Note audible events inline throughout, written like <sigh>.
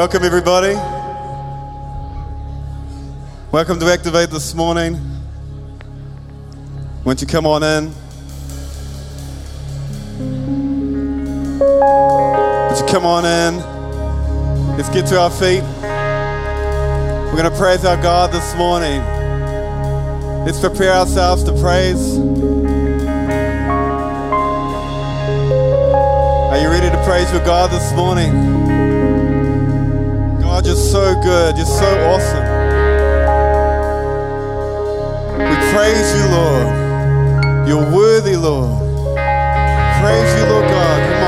Welcome, everybody. Welcome to Activate this morning. Won't you come on in? Won't you come on in? Let's get to our feet. We're going to praise our God this morning. Let's prepare ourselves to praise. Are you ready to praise your God this morning? God, you're so good. You're so awesome. We praise you, Lord. You're worthy, Lord. Praise you, Lord God. Come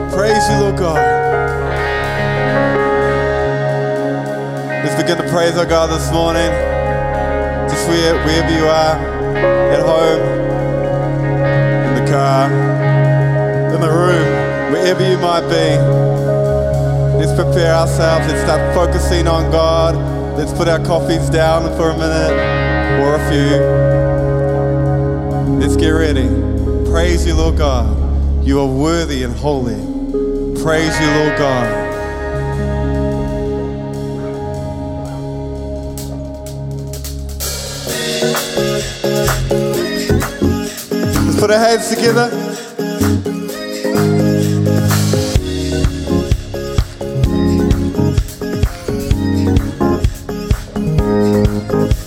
on. Praise you, Lord God. Let's begin to praise our God this morning. Just where, wherever you are, at home, in the car, in the room wherever you might be. Let's prepare ourselves. Let's start focusing on God. Let's put our coffees down for a minute or a few. Let's get ready. Praise you, Lord God. You are worthy and holy. Praise you, Lord God. Let's put our hands together.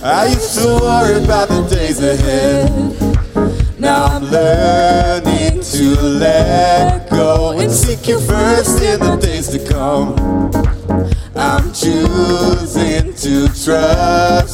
I used to worry about the days ahead. Now I'm learning to let go and seek you first in the days to come. I'm choosing to trust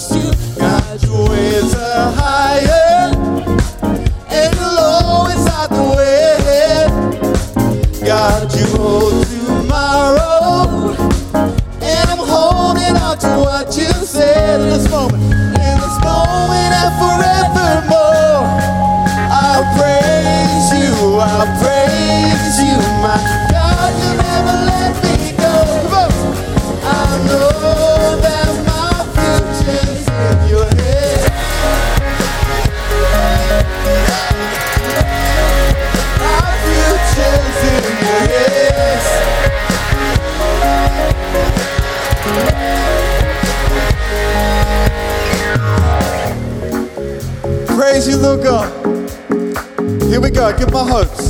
go. Give my hopes. I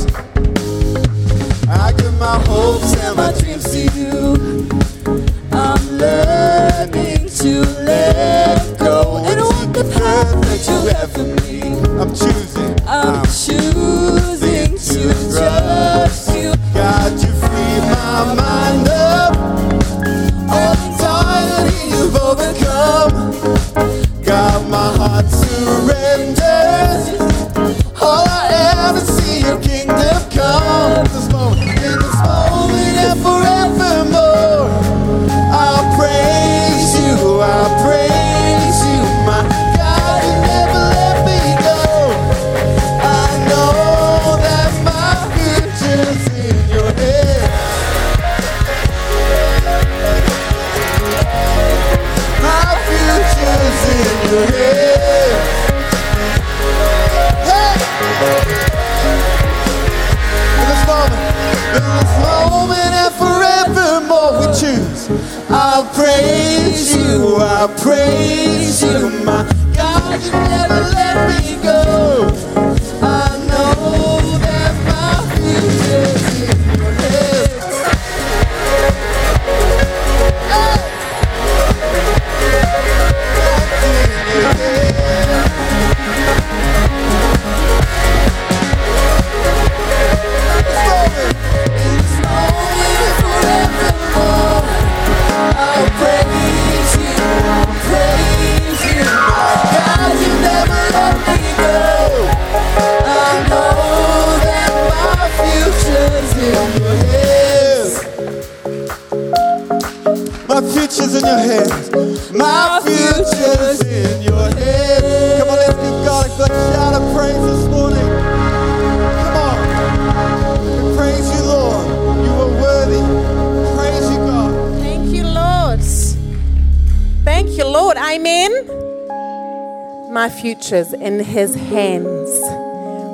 I'll praise you, I'll praise you, my God, you never future's in His hands.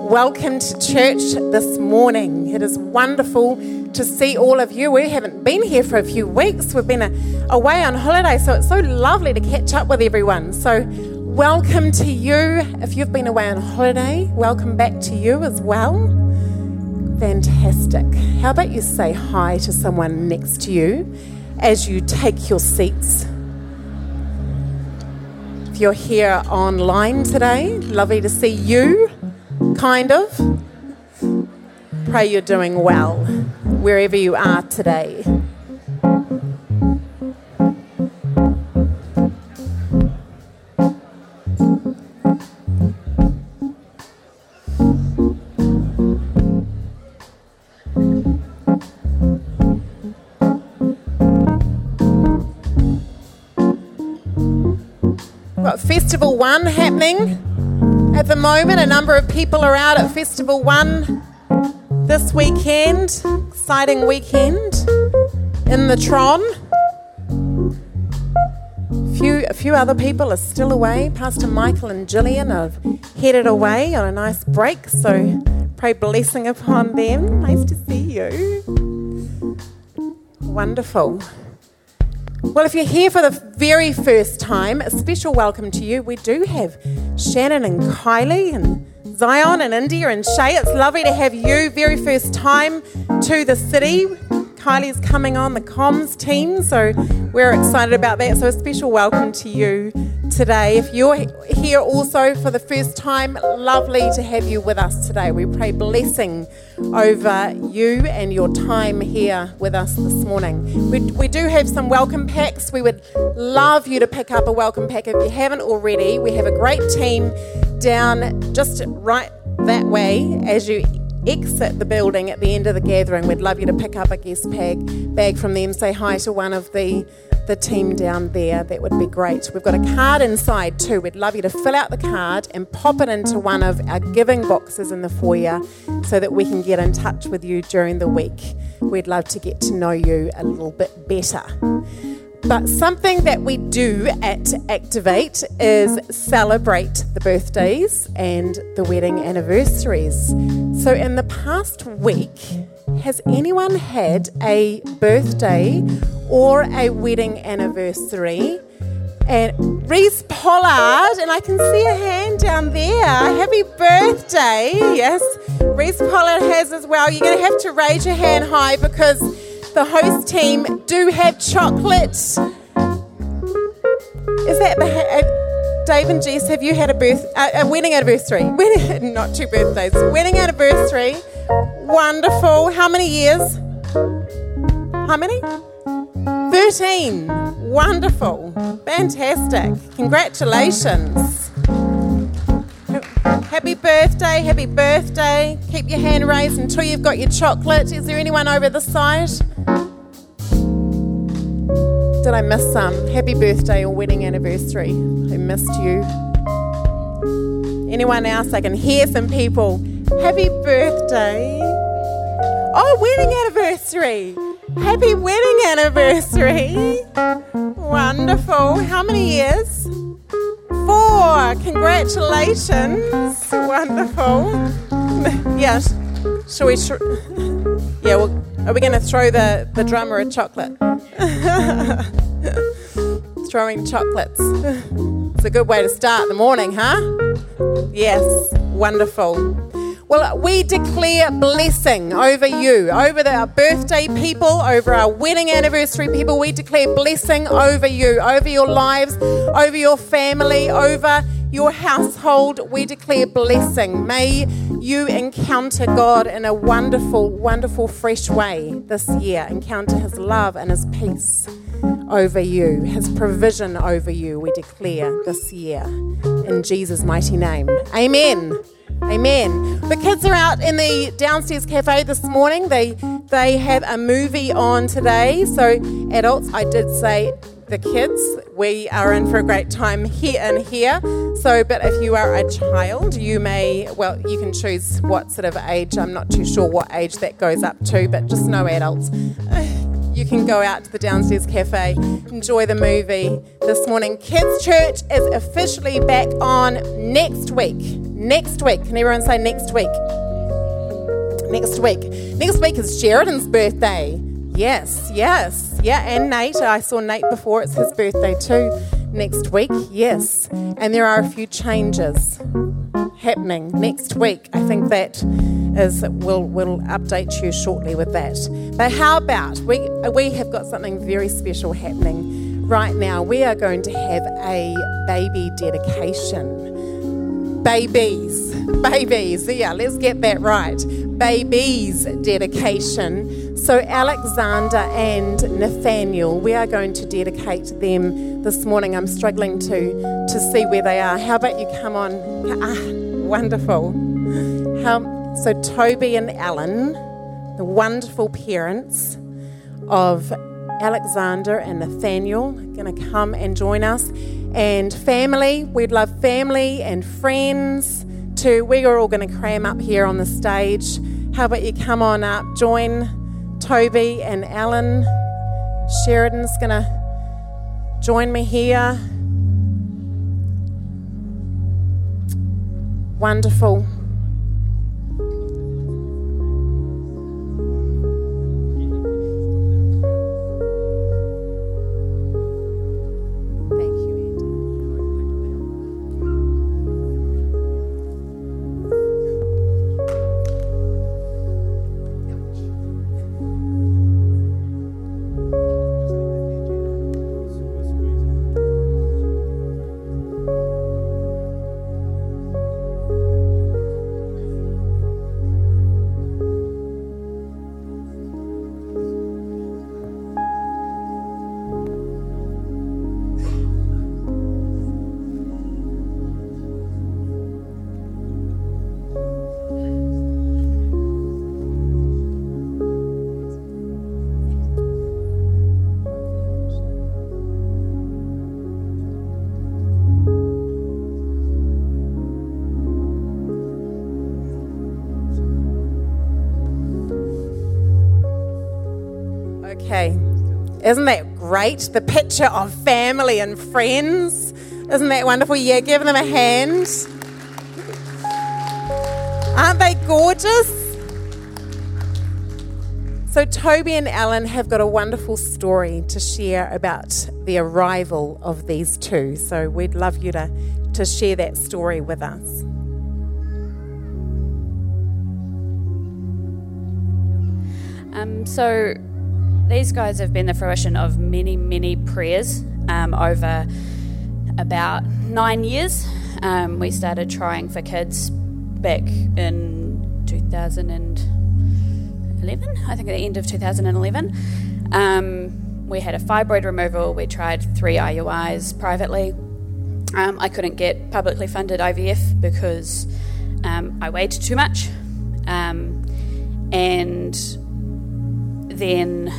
Welcome to church this morning. It is wonderful to see all of you. We haven't been here for a few weeks. We've been a, away on holiday, so it's so lovely to catch up with everyone. So, welcome to you. If you've been away on holiday, welcome back to you as well. Fantastic. How about you say hi to someone next to you as you take your seats? You're here online today, lovely to see you, kind of. Pray you're doing well wherever you are today. Festival One happening at the moment. A number of people are out at Festival One this weekend. Exciting weekend in the Tron. Few, a few other people are still away. Pastor Michael and Gillian have headed away on a nice break, so pray blessing upon them. Nice to see you. Wonderful. Well, if you're here for the very first time, a special welcome to you. We do have Shannon and Kylie and Zion and India and Shay. It's lovely to have you very first time to the city. Kylie's coming on the comms team, so we're excited about that. So, a special welcome to you today. If you're here also for the first time, lovely to have you with us today. We pray blessing over you and your time here with us this morning. We, we do have some welcome packs. We would love you to pick up a welcome pack if you haven't already. We have a great team down just right that way as you exit the building at the end of the gathering. We'd love you to pick up a guest bag, bag from them, say hi to one of the, the team down there. That would be great. We've got a card inside too. We'd love you to fill out the card and pop it into one of our giving boxes in the foyer so that we can get in touch with you during the week. We'd love to get to know you a little bit better. But something that we do at Activate is celebrate the birthdays and the wedding anniversaries. So, in the past week, has anyone had a birthday or a wedding anniversary And Reese Pollard, and I can see a hand down there. Happy birthday. Yes, Reese Pollard has as well. You're going to have to raise your hand high because the host team do have chocolate. Is that the. Uh, Dave and Jess, have you had a birth, a wedding anniversary? <laughs> Wedding, not two birthdays. Wedding anniversary. Wonderful. How many years? How many? 13. Wonderful. Fantastic. Congratulations. Happy birthday, happy birthday. Keep your hand raised until you've got your chocolate. Is there anyone over the side? Did I miss some? Happy birthday or wedding anniversary. I missed you. Anyone else? I can hear some people. Happy birthday. Oh, wedding anniversary. Happy wedding anniversary. Wonderful. How many years? Four. Congratulations. Wonderful. <laughs> yes. Shall we? Sh- <laughs> yeah. Well, are we going to throw the, the drummer a chocolate? <laughs> Throwing chocolates. It's a good way to start the morning, huh? Yes. Wonderful. Well, we declare blessing over you, over the, our birthday people, over our wedding anniversary people. We declare blessing over you, over your lives, over your family, over your household. We declare blessing. May you encounter God in a wonderful, wonderful, fresh way this year. Encounter His love and His peace over you, His provision over you, we declare this year. In Jesus' mighty name. Amen. Amen. The kids are out in the downstairs cafe this morning. They they have a movie on today. So adults, I did say the kids, we are in for a great time here and here. So, but if you are a child, you may, well, you can choose what sort of age. I'm not too sure what age that goes up to, but just no adults. <sighs> You can go out to the downstairs cafe, enjoy the movie this morning. Kids Church is officially back on next week. Next week. Can everyone say next week? Next week. Next week is Sheridan's birthday. Yes, yes. Yeah, and Nate. I saw Nate before. It's his birthday too. Next week, yes. And there are a few changes happening next week. I think that is we'll we'll update you shortly with that. But how about we we have got something very special happening right now. We are going to have a baby dedication babies. Babies. Yeah, let's get that right. Babies dedication. So, Alexander and Nathaniel, we are going to dedicate them this morning. I'm struggling to, to see where they are. How about you come on? Ah, wonderful. How, so, Toby and Alan, the wonderful parents of Alexander and Nathaniel, going to come and join us and family. We'd love family and friends too. We are all going to cram up here on the stage. How about you come on up, join Toby and Alan. Sheridan's going to join me here. Wonderful. Isn't that great? The picture of family and friends. Isn't that wonderful? Yeah, give them a hand. Aren't they gorgeous? So, Toby and Alan have got a wonderful story to share about the arrival of these two. So, we'd love you to, to share that story with us. Um, so, these guys have been the fruition of many, many prayers um, over about nine years. Um, we started trying for kids back in 2011, I think at the end of 2011. Um, we had a fibroid removal, we tried three IUIs privately. Um, I couldn't get publicly funded IVF because um, I weighed too much. Um, and then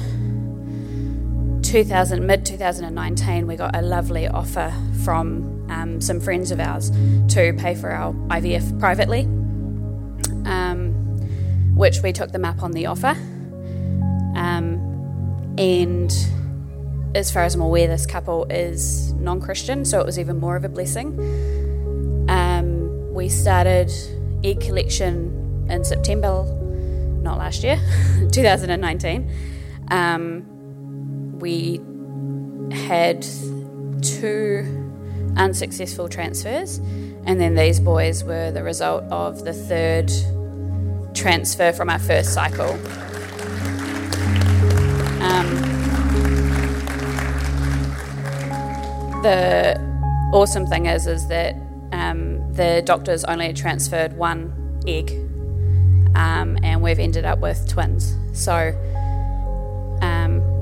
2000 mid 2019 we got a lovely offer from um, some friends of ours to pay for our IVF privately, um, which we took them up on the offer. Um, and as far as I'm aware, this couple is non Christian, so it was even more of a blessing. Um, we started egg collection in September, not last year, <laughs> 2019. Um, we had two unsuccessful transfers, and then these boys were the result of the third transfer from our first cycle. Um, the awesome thing is, is that um, the doctors only transferred one egg, um, and we've ended up with twins. So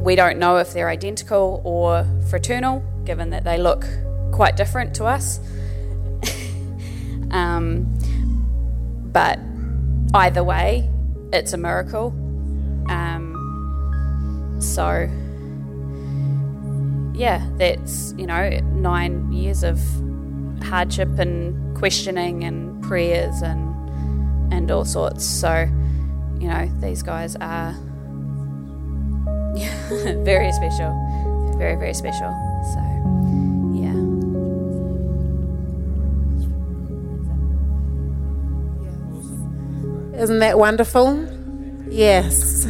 we don't know if they're identical or fraternal, given that they look quite different to us. <laughs> um, but either way, it's a miracle. Um, so, yeah, that's, you know, nine years of hardship and questioning and prayers and, and all sorts. So, you know, these guys are <laughs> very special. Very, very special. So, yeah. Isn't that wonderful? Yes.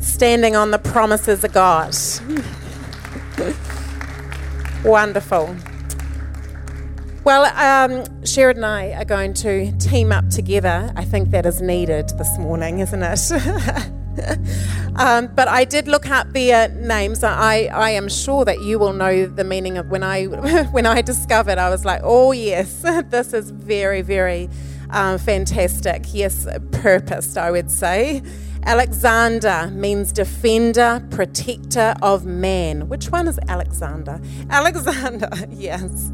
Standing on the promises of God. wonderful. Well, um, Sheridan and I are going to team up together. I think that is needed this morning, isn't it? <laughs> um, but I did look up their names. I, I am sure that you will know the meaning of when I <laughs> when I discovered. I was like, oh yes, <laughs> this is very very um, fantastic. Yes, purposed, I would say. Alexander means defender, protector of man. Which one is Alexander? <laughs> Alexander, yes.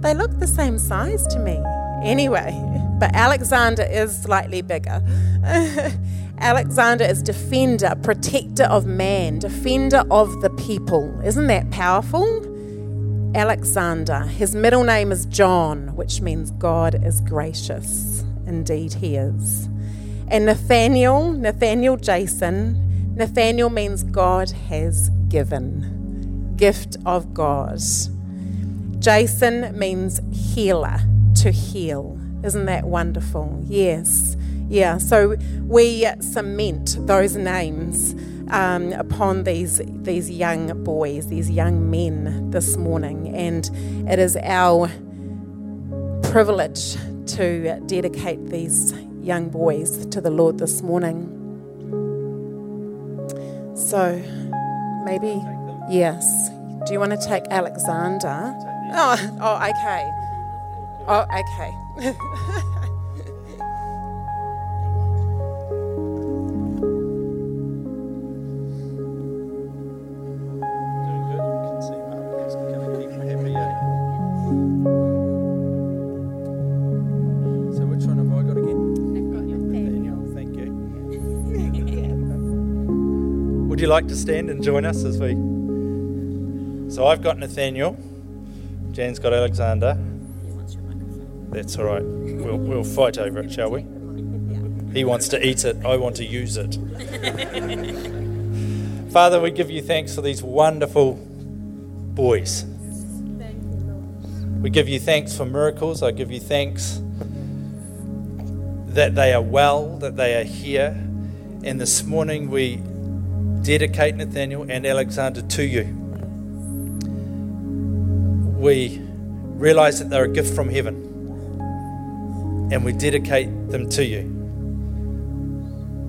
They look the same size to me. Anyway, but Alexander is slightly bigger. Alexander is defender, protector of man, defender of the people. Isn't that powerful? Alexander. His middle name is John, which means God is gracious. Indeed, he is. And Nathaniel, Nathaniel Jason, Nathaniel means God has given, gift of God. Jason means healer, to heal. Isn't that wonderful? Yes. Yeah, so we cement those names um, upon these these young boys, these young men this morning, and it is our privilege to dedicate these young boys to the Lord this morning. So, maybe yes. Do you want to take Alexander? Oh, <laughs> oh, okay. Oh, okay. <laughs> like to stand and join us as we? So I've got Nathaniel. Jan's got Alexander. That's all right. We'll, we'll fight over it, shall we? He wants to eat it. I want to use it. Father, we give you thanks for these wonderful boys. We give you thanks for miracles. I give you thanks that they are well, that they are here. And this morning we dedicate Nathaniel and Alexander to you. We realize that they're a gift from heaven and we dedicate them to you.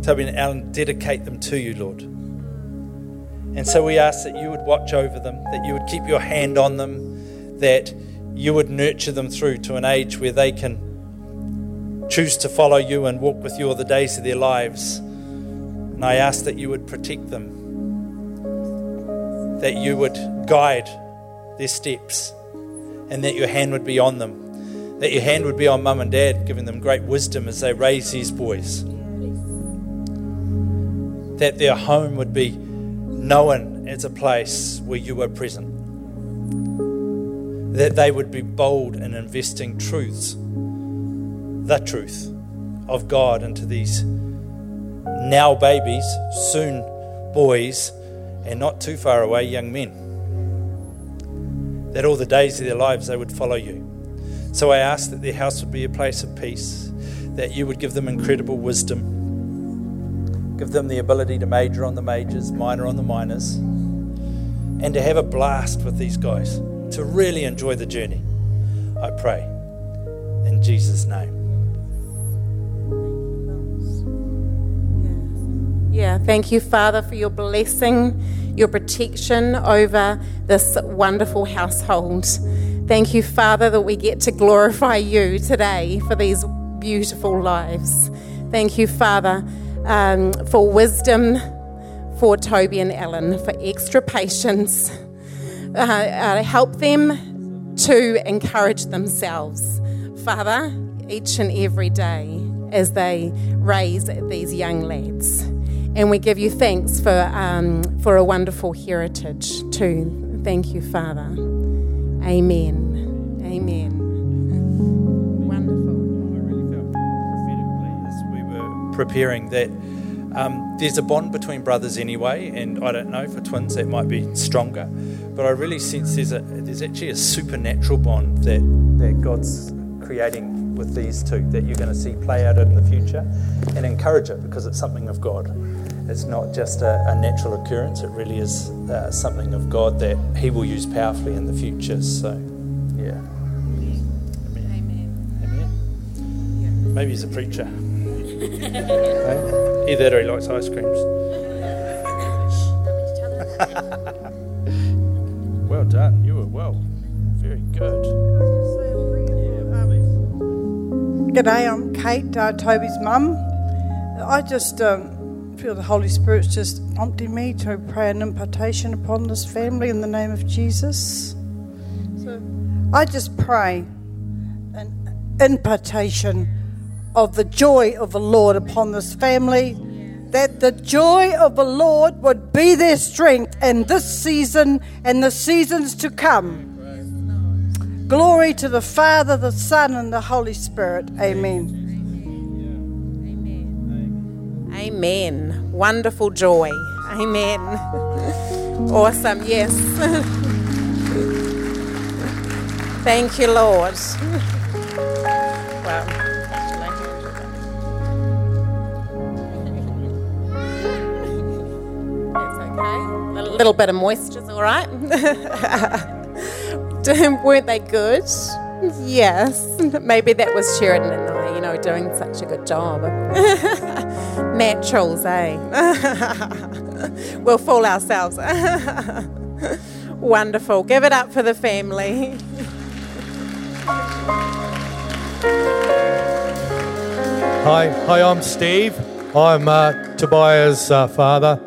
Toby and Alan, dedicate them to you, Lord. And so we ask that you would watch over them, that you would keep your hand on them, that you would nurture them through to an age where they can choose to follow you and walk with you all the days of their lives. And I ask that you would protect them, that you would guide their steps, and that your hand would be on them, that your hand would be on mum and dad, giving them great wisdom as they raise these boys, that their home would be known as a place where you are present, that they would be bold in investing truths, the truth of God into these now babies, soon boys, and not too far away young men. That all the days of their lives they would follow you. So I ask that their house would be a place of peace, that you would give them incredible wisdom, give them the ability to major on the majors, minor on the minors, and to have a blast with these guys, to really enjoy the journey. I pray. In Jesus' name. Yeah, thank you, Father, for your blessing, your protection over this wonderful household. Thank you, Father, that we get to glorify you today for these beautiful lives. Thank you, Father, um, for wisdom for Toby and Ellen, for extra patience. Uh, uh, help them to encourage themselves, Father, each and every day as they raise these young lads. And we give you thanks for, um, for a wonderful heritage too. Thank you, Father. Amen. Amen. Wonderful. I really felt prophetically as we were preparing that um, there's a bond between brothers anyway, and I don't know for twins that might be stronger, but I really sense there's a there's actually a supernatural bond that that God's creating with these two that you're going to see play out in the future, and encourage it because it's something of God. It's not just a, a natural occurrence; it really is uh, something of God that He will use powerfully in the future. So, yeah. Amen. Amen. Maybe he's a preacher. <laughs> Hey? Either that or he likes ice creams. <laughs> well done. You were well. Very good. G'day, I'm Kate, uh, Toby's mum. I just um, feel the Holy Spirit's just prompting me to pray an impartation upon this family in the name of Jesus. So I just pray an impartation of the joy of the Lord upon this family, that the joy of the Lord would be their strength in this season and the seasons to come. Glory to the Father, the Son, and the Holy Spirit. Amen. Amen. Wonderful joy. Amen. <laughs> Awesome. Yes. <laughs> Thank you, Lord. Wow. <laughs> A little bit of moisture's all right. Weren't they good? Yes. Maybe that was Sheridan and I, you know, doing such a good job. Naturals, eh? <laughs> we'll fool ourselves. <laughs> Wonderful. Give it up for the family. Hi, hi, I'm Steve. I'm uh, Tobiah's uh, father,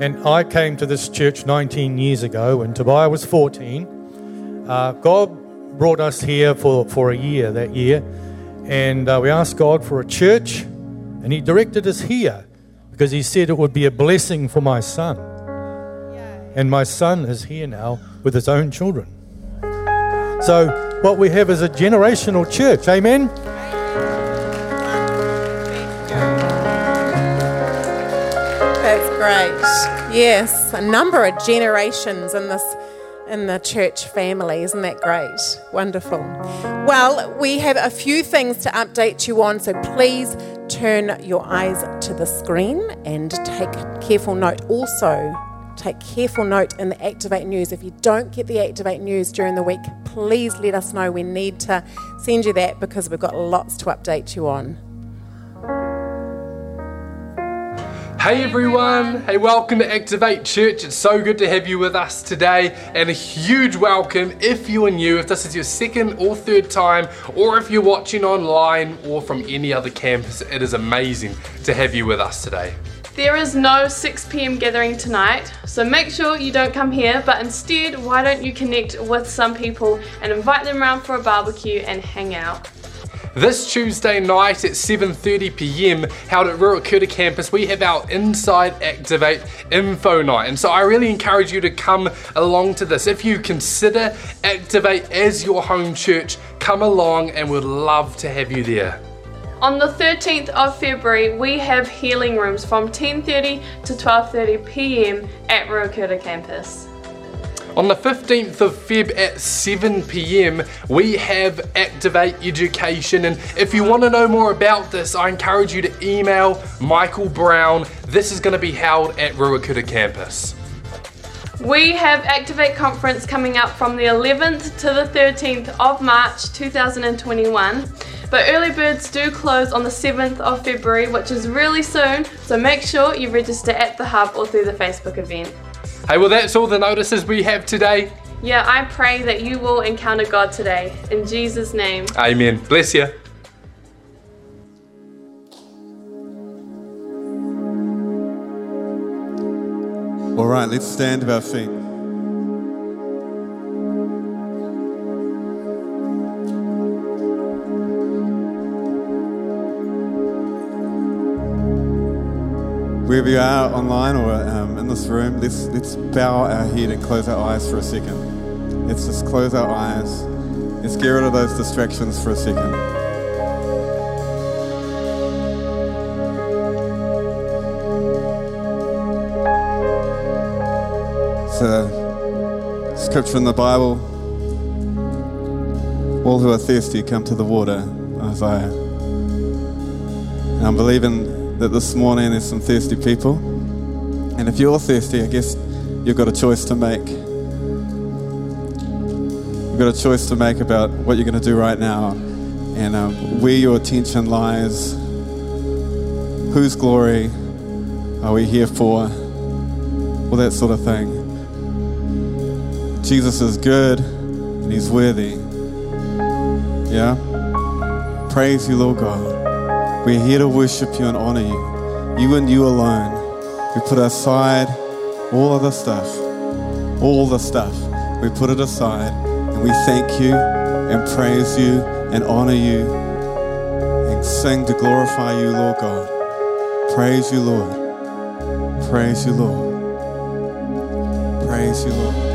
and I came to this church 19 years ago when Tobias was 14. Uh, God brought us here for, for a year that year, and uh, we asked God for a church, and He directed us here because He said it would be a blessing for my son. And my son is here now with his own children. So, what we have is a generational church. Amen. That's great. Yes, a number of generations in this in the church family. Isn't that great? Wonderful. Well, we have a few things to update you on, so please turn your eyes to the screen and take careful note. Also, take careful note in the Activate News. If you don't get the Activate News during the week, please let us know. We need to send you that because we've got lots to update you on. Hey everyone! Hey, welcome to Activate Church. It's so good to have you with us today, and a huge welcome if you are new, if this is your second or third time, or if you're watching online or from any other campus. It is amazing to have you with us today. There is no 6 pm gathering tonight, so make sure you don't come here, but instead, why don't you connect with some people and invite them around for a barbecue and hang out? This Tuesday night at 7:30 p.m. held at Ruakura campus, we have our Inside Activate Info Night, and so I really encourage you to come along to this. If you consider Activate as your home church, come along, and we'd love to have you there. On the 13th of February, we have healing rooms from 10:30 to 12:30 p.m. at Ruakura campus. On the 15th of Feb at 7 pm, we have Activate Education. And if you want to know more about this, I encourage you to email Michael Brown. This is going to be held at Ruakura campus. We have Activate Conference coming up from the 11th to the 13th of March 2021. But early birds do close on the 7th of February, which is really soon, so make sure you register at the hub or through the Facebook event. Hey, well, that's all the notices we have today. Yeah, I pray that you will encounter God today. In Jesus' name. Amen. Bless you. All right, let's stand to our feet. Wherever you are, online or um, in this room, let's, let's bow our head and close our eyes for a second. Let's just close our eyes. Let's get rid of those distractions for a second. Scripture in the Bible. All who are thirsty come to the water, Isaiah. And I'm believing that this morning there's some thirsty people. And if you're thirsty, I guess you've got a choice to make. You've got a choice to make about what you're going to do right now and um, where your attention lies. Whose glory are we here for? All that sort of thing. Jesus is good and he's worthy. Yeah? Praise you, Lord God. We're here to worship you and honor you. You and you alone. We put aside all other stuff, all the stuff. We put it aside and we thank you and praise you and honor you and sing to glorify you, Lord God. Praise you, Lord. Praise you, Lord. Praise you, Lord.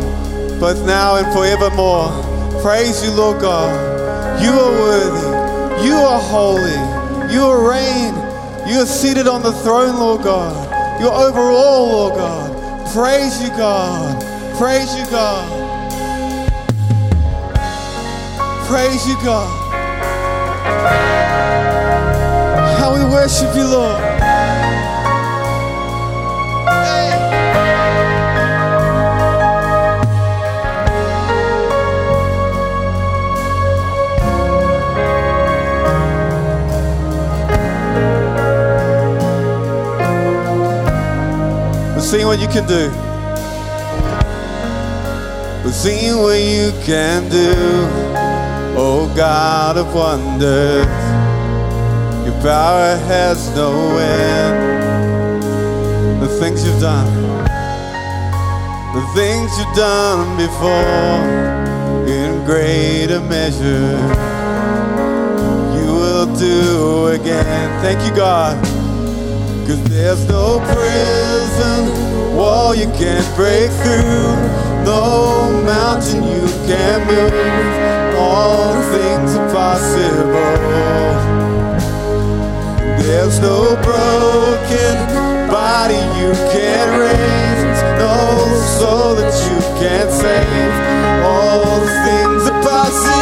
God, both now and forevermore. Praise you, Lord God. You are worthy. You are holy. You are reign. You are seated on the throne, Lord God. You're over all, Lord God. Praise you, God. Praise you, God. Praise you, God. How we worship you, Lord. Seeing what you can do. But seeing what you can do. Oh God of wonders, your power has no end. The things you've done, the things you've done before, in greater measure, you will do again. Thank you, God. Cause there's no prison wall you can't break through, no mountain you can't move. All things are possible. There's no broken body you can't raise, no soul that you can't save. All things are possible.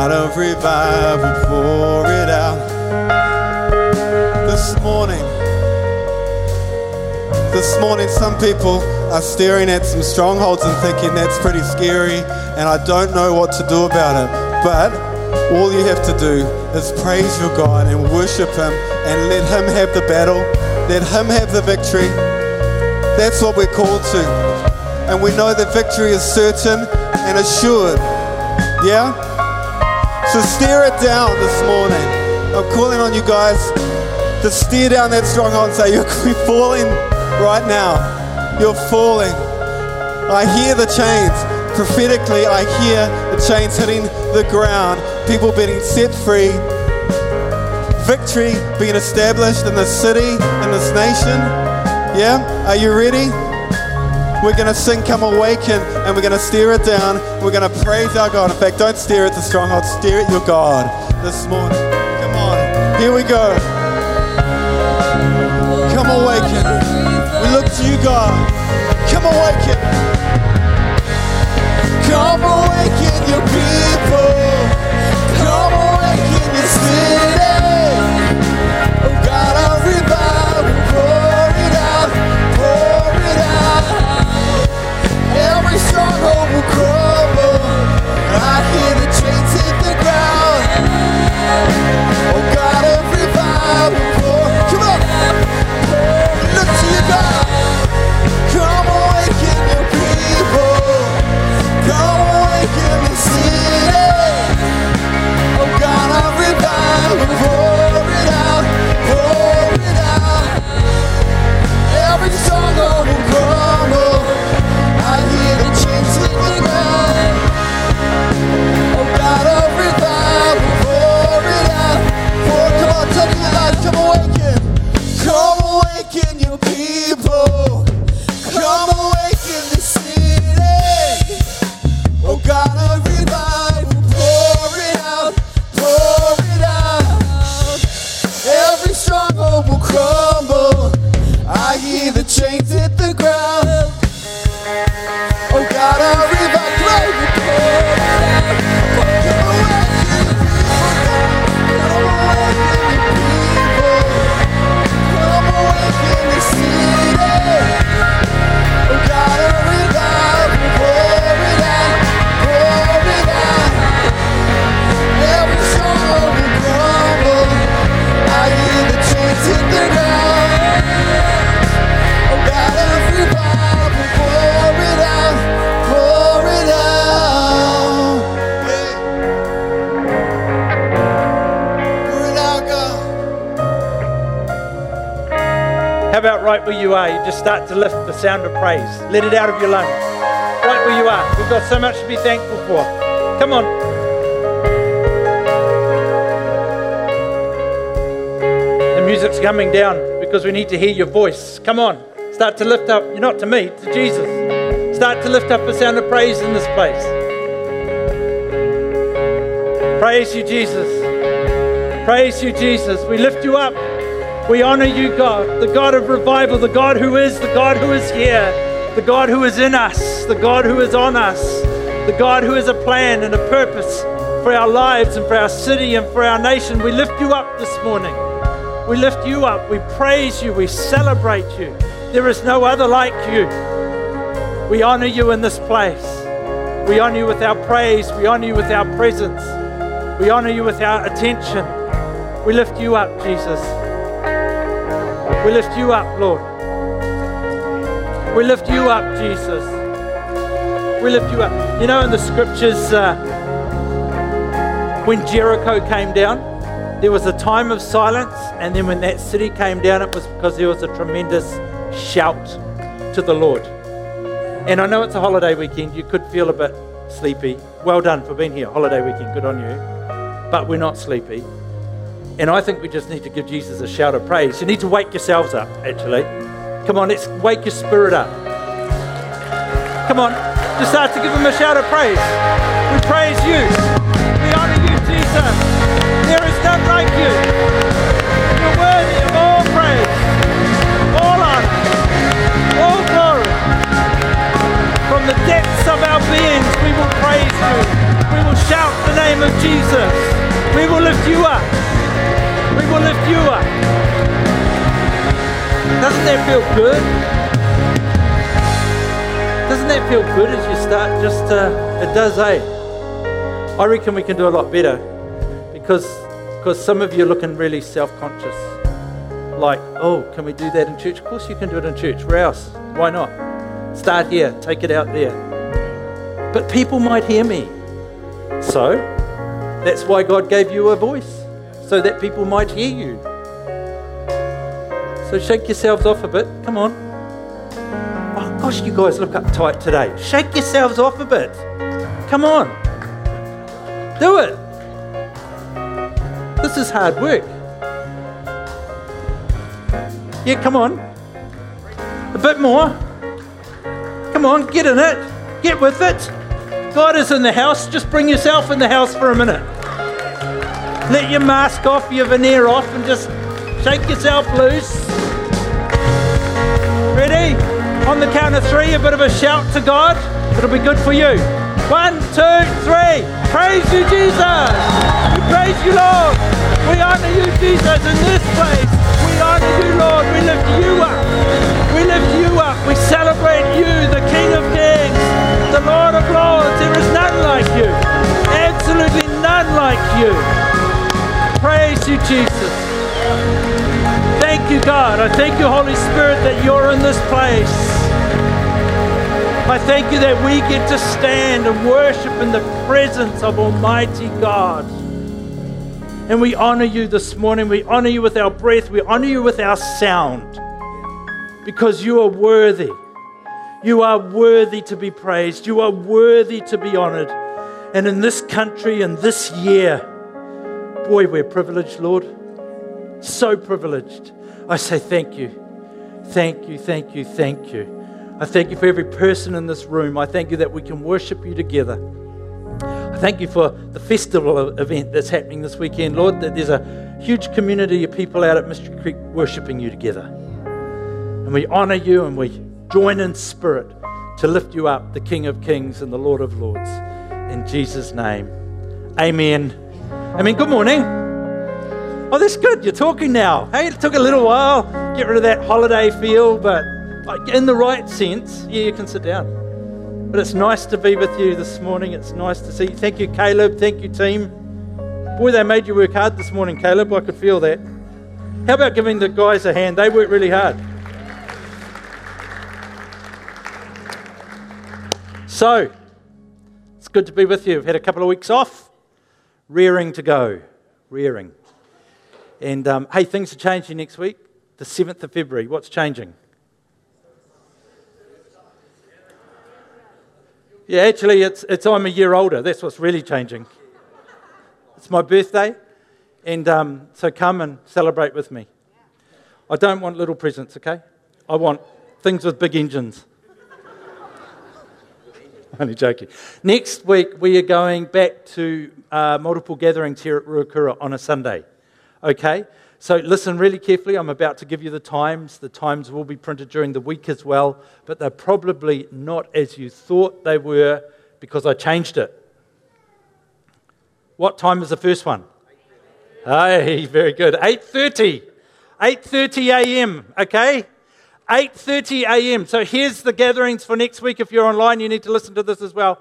God of revival, pour it out. This morning, this morning, some people are staring at some strongholds and thinking that's pretty scary, and I don't know what to do about it. But all you have to do is praise your God and worship Him and let Him have the battle, let Him have the victory. That's what we're called to. And we know that victory is certain and assured. Yeah? So steer it down this morning. I'm calling on you guys to steer down that stronghold and say, You're falling right now. You're falling. I hear the chains. Prophetically, I hear the chains hitting the ground. People being set free. Victory being established in this city, in this nation. Yeah? Are you ready? We're going to sing Come Awaken and we're going to steer it down. We're going to praise our God. In fact, don't steer it the stronghold, steer it your God this morning. Come on. Here we go. Come awaken. We look to you, God. Come awaken. Come awaken your people. About right where you are? You just start to lift the sound of praise. Let it out of your lungs. Right where you are. We've got so much to be thankful for. Come on. The music's coming down because we need to hear your voice. Come on. Start to lift up. You're not to me, to Jesus. Start to lift up a sound of praise in this place. Praise you, Jesus. Praise you, Jesus. We lift you up. We honor you, God, the God of revival, the God who is, the God who is here, the God who is in us, the God who is on us, the God who has a plan and a purpose for our lives and for our city and for our nation. We lift you up this morning. We lift you up. We praise you. We celebrate you. There is no other like you. We honor you in this place. We honor you with our praise. We honor you with our presence. We honor you with our attention. We lift you up, Jesus. We lift you up, Lord. We lift you up, Jesus. We lift you up. You know, in the scriptures, uh, when Jericho came down, there was a time of silence, and then when that city came down, it was because there was a tremendous shout to the Lord. And I know it's a holiday weekend, you could feel a bit sleepy. Well done for being here, holiday weekend, good on you. But we're not sleepy. And I think we just need to give Jesus a shout of praise. You need to wake yourselves up, actually. Come on, let's wake your spirit up. Come on, just start to give him a shout of praise. We praise you. We honor you, Jesus. There is none like you. You're worthy of all praise, all honor, all glory. From the depths of our beings, we will praise you. We will shout the name of Jesus. We will lift you up. We will lift you up. Doesn't that feel good? Doesn't that feel good as you start just uh, it does, eh? I reckon we can do a lot better because because some of you are looking really self-conscious. Like, oh, can we do that in church? Of course you can do it in church. Where else? Why not? Start here, take it out there. But people might hear me. So that's why God gave you a voice, so that people might hear you. So shake yourselves off a bit. Come on. Oh gosh, you guys look uptight today. Shake yourselves off a bit. Come on. Do it. This is hard work. Yeah, come on. A bit more. Come on, get in it. Get with it. God is in the house. Just bring yourself in the house for a minute. Let your mask off, your veneer off, and just shake yourself loose. Ready? On the count of three, a bit of a shout to God. It'll be good for you. One, two, three. Praise you, Jesus. We praise you, Lord. We honor you, Jesus, in this place. We honor you, Lord. We lift you up. We lift you up. We celebrate you, the King of Kings, the Lord of Lords. There is none like you. Absolutely none like you. Praise you, Jesus. Thank you, God. I thank you, Holy Spirit, that you're in this place. I thank you that we get to stand and worship in the presence of Almighty God. And we honor you this morning. We honor you with our breath. We honor you with our sound because you are worthy. You are worthy to be praised. You are worthy to be honored. And in this country and this year, boy, we're privileged, Lord. So privileged. I say thank you. Thank you, thank you, thank you. I thank you for every person in this room. I thank you that we can worship you together. I thank you for the festival event that's happening this weekend, Lord, that there's a huge community of people out at Mystery Creek worshiping you together. And we honor you and we join in spirit to lift you up, the King of Kings and the Lord of Lords. In Jesus' name. Amen. Amen. Good morning. Oh, that's good. You're talking now. Hey, it took a little while. Get rid of that holiday feel, but in the right sense, yeah, you can sit down. But it's nice to be with you this morning. It's nice to see you. Thank you, Caleb. Thank you, team. Boy, they made you work hard this morning, Caleb. I could feel that. How about giving the guys a hand? They worked really hard. So, it's good to be with you. I've had a couple of weeks off, rearing to go. Rearing. And um, hey, things are changing next week, the 7th of February. What's changing? Yeah, actually, it's, it's I'm a year older. That's what's really changing. It's my birthday, and um, so come and celebrate with me. I don't want little presents, okay? I want things with big engines. <laughs> Only joking. Next week, we are going back to uh, multiple gatherings here at Ruakura on a Sunday, okay? So listen really carefully. I'm about to give you the times. The times will be printed during the week as well, but they're probably not as you thought they were because I changed it. What time is the first one? Hey, very good. 8:30. 8:30 a.m., okay? 8:30 a.m. So here's the gatherings for next week if you're online, you need to listen to this as well.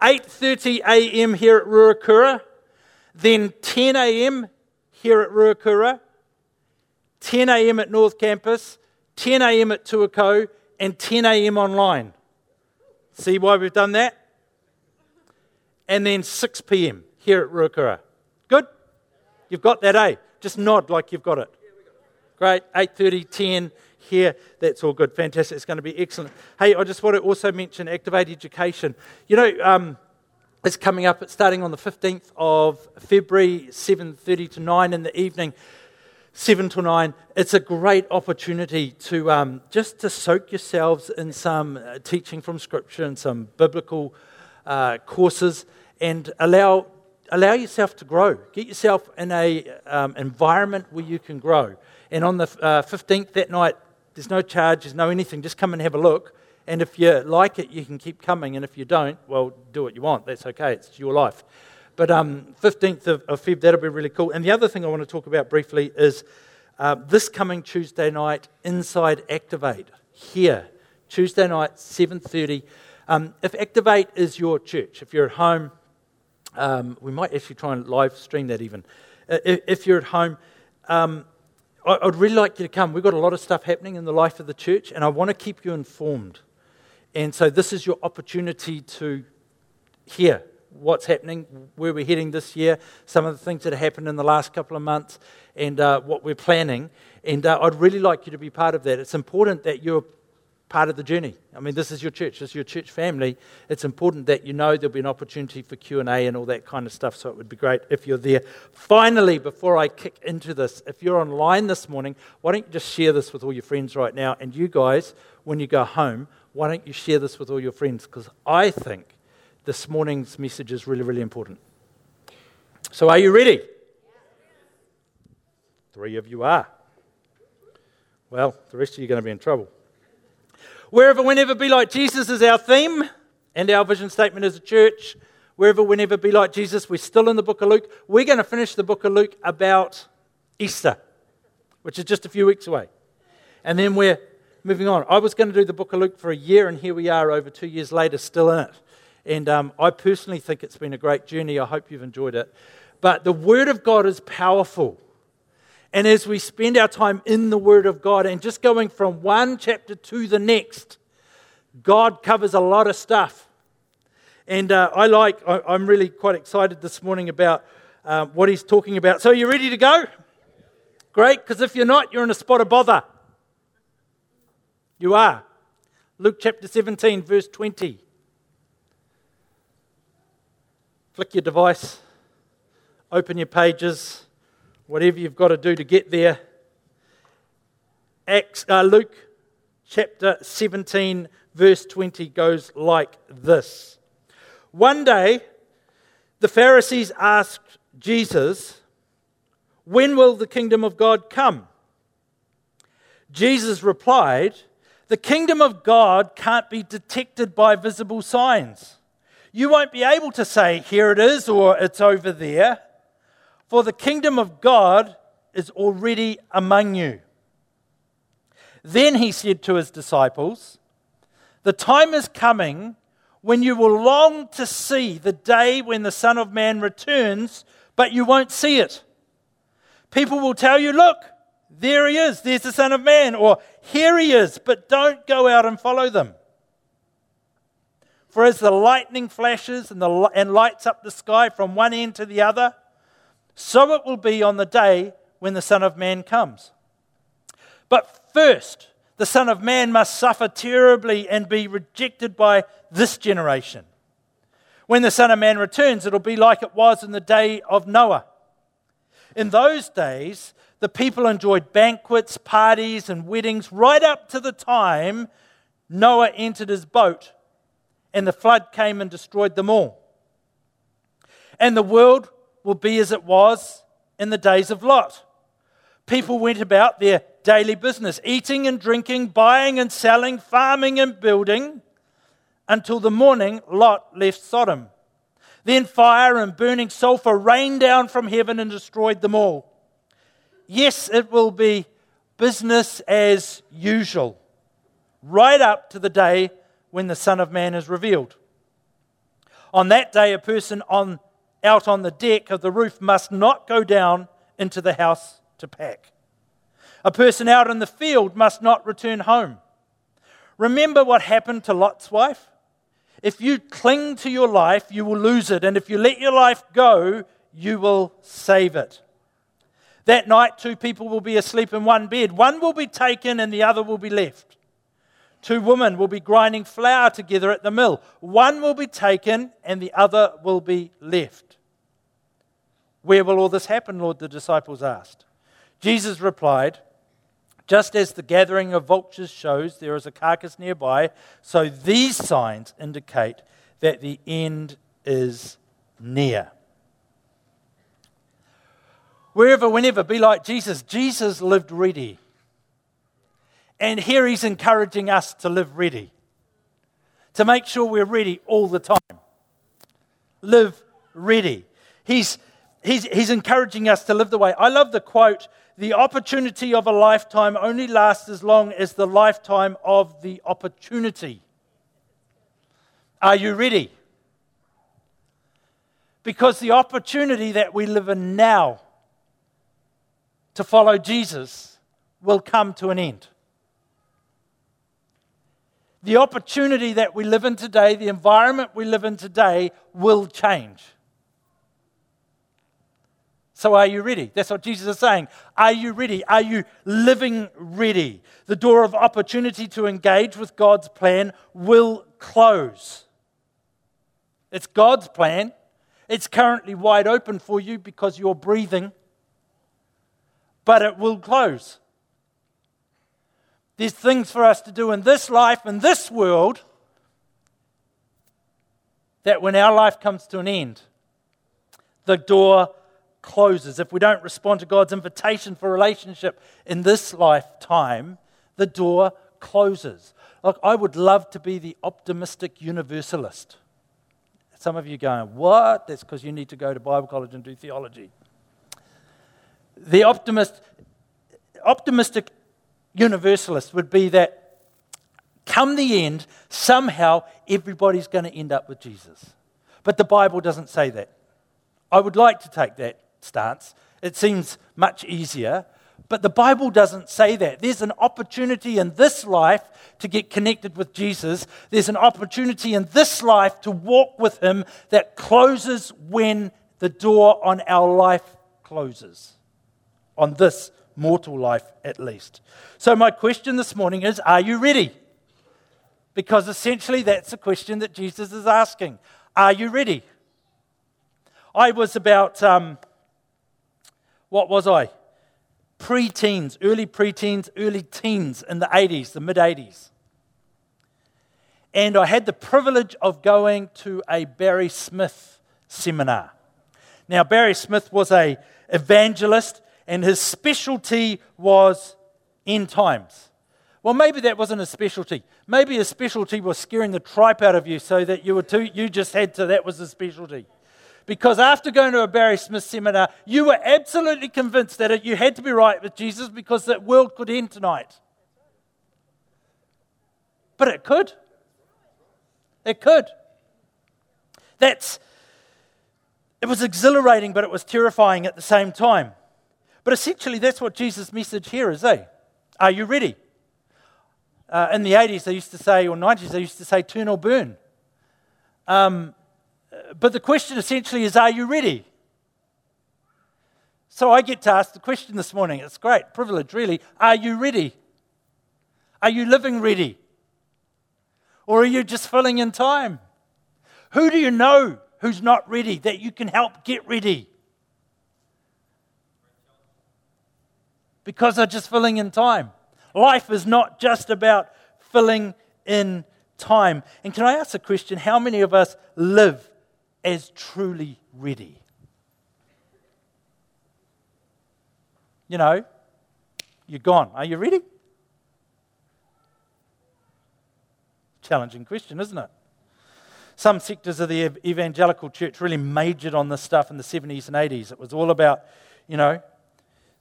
8:30 a.m. here at Ruakura, then 10 a.m. here at Ruakura, 10 a.m. at North Campus, 10 a.m. at Tuakau, and 10 a.m. online. See why we've done that? And then 6 p.m. here at Ruakura. Good? You've got that, eh? Just nod like you've got it. Great. 8.30, 10 here. That's all good. Fantastic. It's going to be excellent. Hey, I just want to also mention Activate Education. You know, um, it's coming up. It's starting on the 15th of February, 7.30 to 9 in the evening. 7 to 9, it's a great opportunity to um, just to soak yourselves in some uh, teaching from Scripture and some biblical uh, courses and allow allow yourself to grow. Get yourself in a um, environment where you can grow. And on the uh, 15th that night, there's no charge, there's no anything. Just come and have a look. And if you like it, you can keep coming. And if you don't, well, do what you want. That's okay. It's your life. But um, 15th of, of Feb, that'll be really cool. And the other thing I want to talk about briefly is uh, this coming Tuesday night, Inside Activate here, Tuesday night, 7:30. Um, if Activate is your church, if you're at home, um, we might actually try and live stream that even. If, if, you're at home, um, I, I'd really like you to come. We've got a lot of stuff happening in the life of the church, and I want to keep you informed. And so this is your opportunity to hear what's happening, where we're heading this year, some of the things that have happened in the last couple of months, and uh, what we're planning. And uh, I'd really like you to be part of that. It's important that you're part of the journey. I mean, this is your church, this is your church family. It's important that you know there'll be an opportunity for Q and A and all that kind of stuff. So it would be great if you're there. Finally, before I kick into this, if you're online this morning, why don't you just share this with all your friends right now? And you guys, when you go home, why don't you share this with all your friends? Because I think this morning's message is really, really important. So, are you ready? Three of you are. Well, the rest of you are going to be in trouble. Wherever, whenever, be like Jesus is our theme and our vision statement as a church. Wherever, whenever, be like Jesus. We're still in the book of Luke. We're going to finish the book of Luke about Easter, which is just a few weeks away. And then we're moving on. I was going to do the book of Luke for a year, and here we are over two years later, still in it. And um, I personally think it's been a great journey. I hope you've enjoyed it. But the Word of God is powerful. And as we spend our time in the Word of God and just going from one chapter to the next, God covers a lot of stuff. And uh, I like, I, am really quite excited this morning about uh, what he's talking about. So, are you ready to go? Great, because if you're not, you're in a spot of bother. You are. Luke chapter 17, verse 20. Flick your device, open your pages whatever you've got to do to get there. Acts, uh, Luke chapter 17, verse 20 goes like this One day, the Pharisees asked Jesus, When will the kingdom of God come? Jesus replied, The kingdom of God can't be detected by visible signs. You won't be able to say, Here it is, or it's over there. For the kingdom of God is already among you. Then he said to his disciples, The time is coming when you will long to see the day when the Son of Man returns, but you won't see it. People will tell you, Look, there he is, there's the Son of Man, or here he is, but don't go out and follow them. For as the lightning flashes and, the, and lights up the sky from one end to the other, so it will be on the day when the Son of Man comes. But first, the Son of Man must suffer terribly and be rejected by this generation. When the Son of Man returns, it'll be like it was in the day of Noah. In those days, the people enjoyed banquets, parties, and weddings right up to the time Noah entered his boat and the flood came and destroyed them all. And the world will be as it was in the days of Lot. People went about their daily business, eating and drinking, buying and selling, farming and building, until the morning Lot left Sodom. Then fire and burning sulfur rained down from heaven and destroyed them all. Yes, it will be business as usual, right up to the day when the Son of Man is revealed. On that day, a person on out on the deck of the roof must not go down into the house to pack. A person out in the field must not return home. Remember what happened to Lot's wife? If you cling to your life, you will lose it. And if you let your life go, you will save it. That night, two people will be asleep in one bed. One will be taken and the other will be left. Two women will be grinding flour together at the mill. One will be taken and the other will be left. Where will all this happen, Lord? The disciples asked. Jesus replied, Just as the gathering of vultures shows there is a carcass nearby, so these signs indicate that the end is near. Wherever, whenever, be like Jesus. Jesus lived ready. And here he's encouraging us to live ready, to make sure we're ready all the time. Live ready. He's, he's, he's encouraging us to live the way. I love the quote the opportunity of a lifetime only lasts as long as the lifetime of the opportunity. Are you ready? Because the opportunity that we live in now to follow Jesus will come to an end. The opportunity that we live in today, the environment we live in today, will change. So, are you ready? That's what Jesus is saying. Are you ready? Are you living ready? The door of opportunity to engage with God's plan will close. It's God's plan. It's currently wide open for you because you're breathing, but it will close. There's things for us to do in this life, in this world, that when our life comes to an end, the door closes, if we don't respond to God's invitation for relationship in this lifetime, the door closes. Look, I would love to be the optimistic universalist. Some of you going, What? That's because you need to go to Bible college and do theology. The optimist, optimistic universalist would be that come the end, somehow everybody's going to end up with Jesus. But the Bible doesn't say that. I would like to take that stance. It seems much easier. But the Bible doesn't say that. There's an opportunity in this life to get connected with Jesus. There's an opportunity in this life to walk with Him that closes when the door on our life closes. On this mortal life, at least. So, my question this morning is Are you ready? Because essentially, that's the question that Jesus is asking. Are you ready? I was about. Um, what was I? Pre-teens, early pre-teens, early teens in the 80s, the mid 80s. And I had the privilege of going to a Barry Smith seminar. Now, Barry Smith was a evangelist, and his specialty was end times. Well, maybe that wasn't a specialty. Maybe his specialty was scaring the tripe out of you so that you were too, you just had to, that was his specialty because after going to a Barry Smith seminar, you were absolutely convinced that you had to be right with Jesus because that world could end tonight. But it could. It could. That's it was exhilarating, but it was terrifying at the same time. But essentially, that's what Jesus' message here is, eh? Are you ready? Uh, in the 80s, they used to say, or 90s, they used to say, turn or burn. Um, but the question essentially is are you ready? So I get to ask the question this morning. It's great, privilege, really. Are you ready? Are you living ready? Or are you just filling in time? Who do you know who's not ready that you can help get ready? Because they're just filling in time. Life is not just about filling in time. And can I ask a question? How many of us live as truly ready. You know, you're gone. Are you ready? Challenging question, isn't it? Some sectors of the evangelical church really majored on this stuff in the 70s and 80s. It was all about, you know,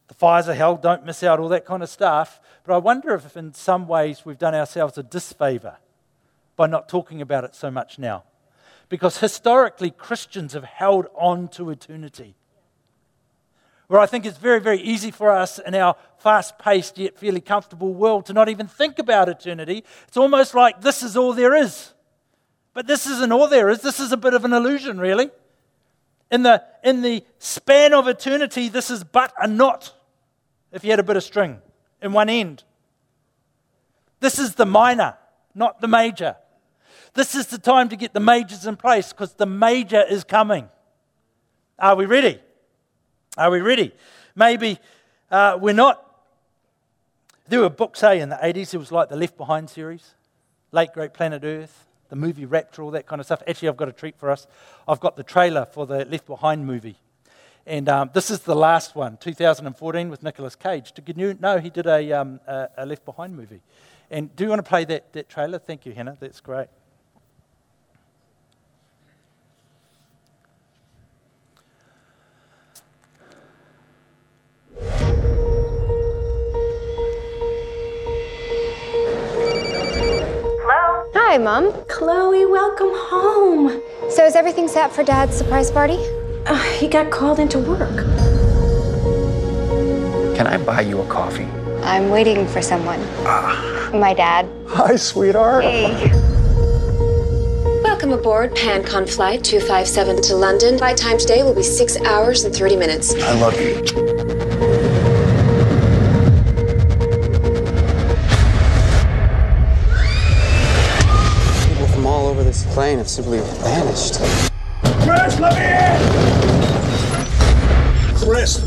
the fires of hell, don't miss out, all that kind of stuff. But I wonder if, in some ways, we've done ourselves a disfavor by not talking about it so much now because historically Christians have held on to eternity. Where I think it's very, very easy for us in our fast paced yet fairly comfortable world to not even think about eternity. It's almost like this is all there is. But this isn't all there is. This is a bit of an illusion, really. In the, in the span of eternity, this is but a knot, if you had a bit of string in one end. This is the minor, not the major. This is the time to get the majors in place because the major is coming. Are we ready? Are we ready? Maybe uh, we're not. There were books, say, in the 80s, it was like the Left Behind series, Late Great Planet Earth, the movie Rapture, all that kind of stuff. Actually, I've got a treat for us. I've got the trailer for the Left Behind movie. And um, this is the last one, 2014, with Nicolas Cage. Did you know he did a, um, a, a Left Behind movie? And do you want to play that, that trailer? Thank you, Hannah. That's great. Hi, Mom. Chloe, welcome home. So is everything set for Dad's surprise party? Uh, he got called into work. Can I buy you a coffee? I'm waiting for someone. Ah. My dad. Hi, sweetheart. Hey. Welcome aboard PanCon Flight 257 to London. Flight time today will be 6 hours and 30 minutes. I love you. Plane have simply vanished. Chris, let me in! Chris!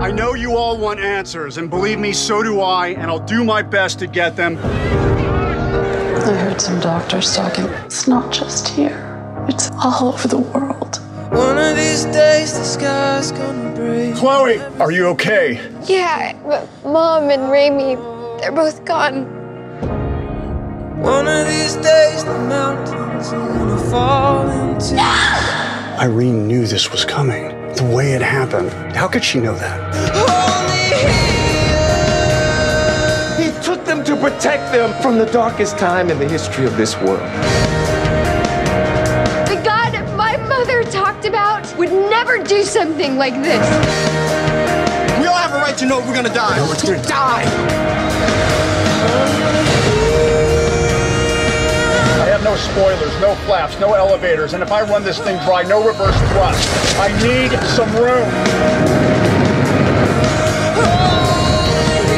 I know you all want answers, and believe me, so do I, and I'll do my best to get them. I heard some doctors talking. It's not just here, it's all over the world. One of these days the sky's gonna break. Chloe, are you okay? Yeah, but Mom and Raymie, they're both gone. One of these days the mountains are gonna fall into. Irene knew this was coming. The way it happened. How could she know that? He took them to protect them from the darkest time in the history of this world. Never do something like this. We all have a right to know if we're gonna die. No, it's gonna die. I have no spoilers, no flaps, no elevators, and if I run this thing dry, no reverse thrust. I need some room.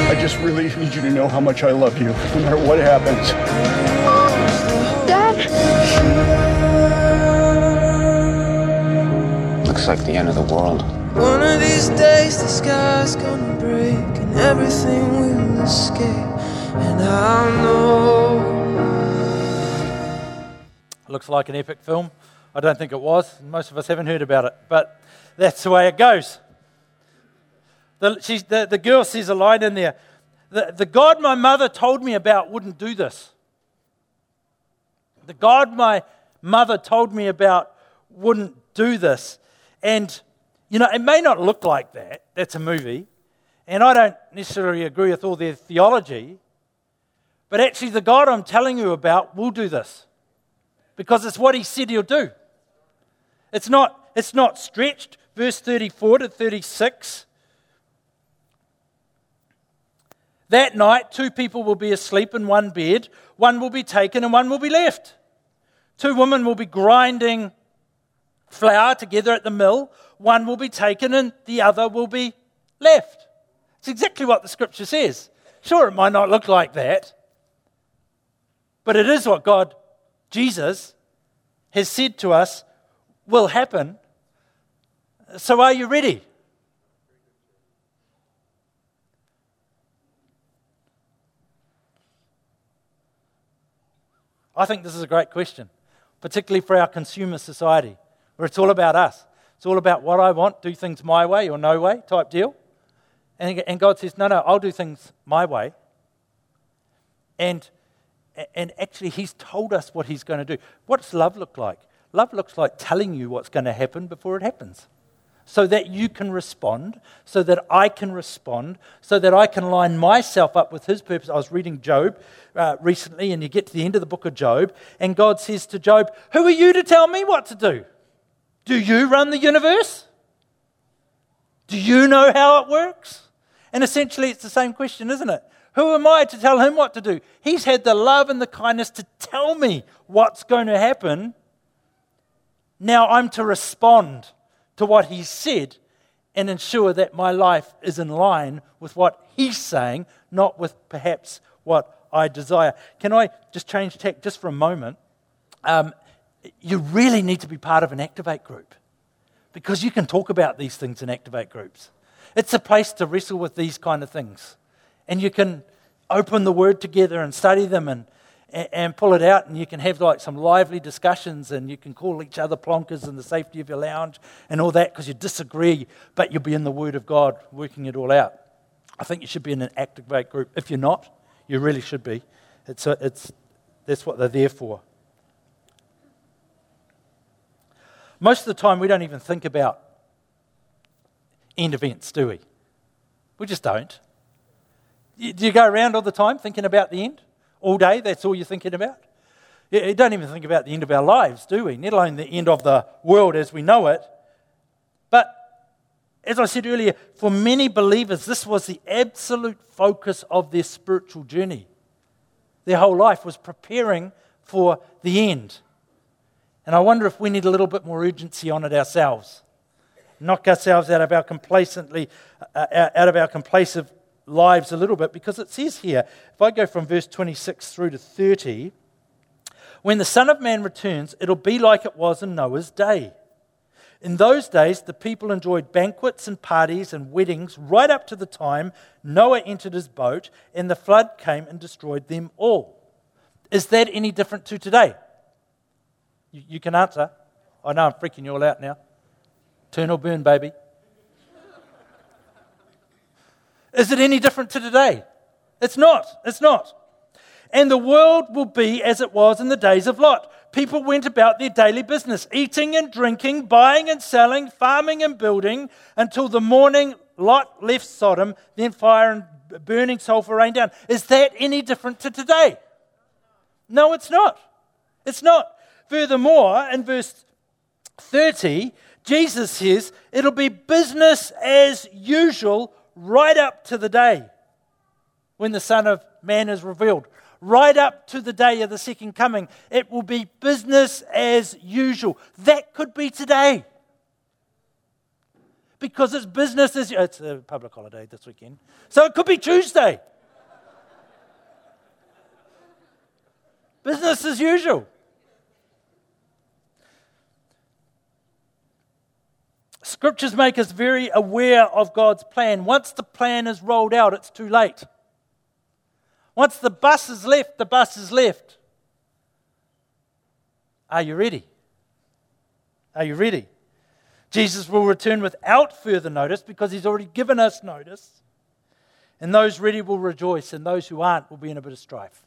I just really need you to know how much I love you, no matter what happens. Dad? Looks like the end of the world. One of these days the sky's gonna break and everything will escape. And I know. Looks like an epic film. I don't think it was. Most of us haven't heard about it, but that's the way it goes. The, she's, the, the girl says a line in there the, the God my mother told me about wouldn't do this. The God my mother told me about wouldn't do this. And, you know, it may not look like that. That's a movie. And I don't necessarily agree with all their theology. But actually, the God I'm telling you about will do this because it's what he said he'll do. It's not, it's not stretched. Verse 34 to 36. That night, two people will be asleep in one bed. One will be taken and one will be left. Two women will be grinding flour together at the mill. One will be taken and the other will be left. It's exactly what the scripture says. Sure, it might not look like that, but it is what God, Jesus, has said to us will happen. So are you ready? I think this is a great question, particularly for our consumer society, where it's all about us. It's all about what I want, do things my way or no way type deal. And, and God says, no, no, I'll do things my way. And, and actually, He's told us what He's going to do. What's love look like? Love looks like telling you what's going to happen before it happens so that you can respond, so that I can respond, so that I can line myself up with His purpose. I was reading Job uh, recently, and you get to the end of the book of Job, and God says to Job, Who are you to tell me what to do? Do you run the universe? Do you know how it works? And essentially, it's the same question, isn't it? Who am I to tell him what to do? He's had the love and the kindness to tell me what's going to happen. Now I'm to respond to what he said and ensure that my life is in line with what he's saying, not with perhaps what I desire. Can I just change tack just for a moment? Um, you really need to be part of an Activate group because you can talk about these things in Activate groups. It's a place to wrestle with these kind of things And you can open the word together and study them and, and pull it out, and you can have like some lively discussions, and you can call each other plonkers in the safety of your lounge and all that because you disagree, but you'll be in the Word of God working it all out. I think you should be in an activate group. If you're not, you really should be. It's, a, it's, that's what they're there for. Most of the time, we don't even think about end events, do we? We just don't. Do you go around all the time thinking about the end? All day, that's all you're thinking about? You don't even think about the end of our lives, do we? Let alone the end of the world as we know it. But as I said earlier, for many believers, this was the absolute focus of their spiritual journey. Their whole life was preparing for the end. And I wonder if we need a little bit more urgency on it ourselves. Knock ourselves out of our complacently, uh, out of our complacent lives a little bit, because it says here, if I go from verse 26 through to 30, when the Son of Man returns, it'll be like it was in Noah's day. In those days, the people enjoyed banquets and parties and weddings right up to the time Noah entered his boat and the flood came and destroyed them all. Is that any different to today? You, you can answer. I know I'm freaking you all out now. Turn or burn, baby. Is it any different to today? It's not. It's not. And the world will be as it was in the days of Lot. People went about their daily business, eating and drinking, buying and selling, farming and building, until the morning Lot left Sodom, then fire and burning sulfur rained down. Is that any different to today? No, it's not. It's not. Furthermore, in verse 30, Jesus says it'll be business as usual right up to the day when the Son of Man is revealed, right up to the day of the second coming. It will be business as usual. That could be today. Because it's business as it's a public holiday this weekend. So it could be Tuesday. <laughs> business as usual. Scriptures make us very aware of God's plan. Once the plan is rolled out, it's too late. Once the bus is left, the bus is left. Are you ready? Are you ready? Jesus will return without further notice because he's already given us notice. And those ready will rejoice, and those who aren't will be in a bit of strife.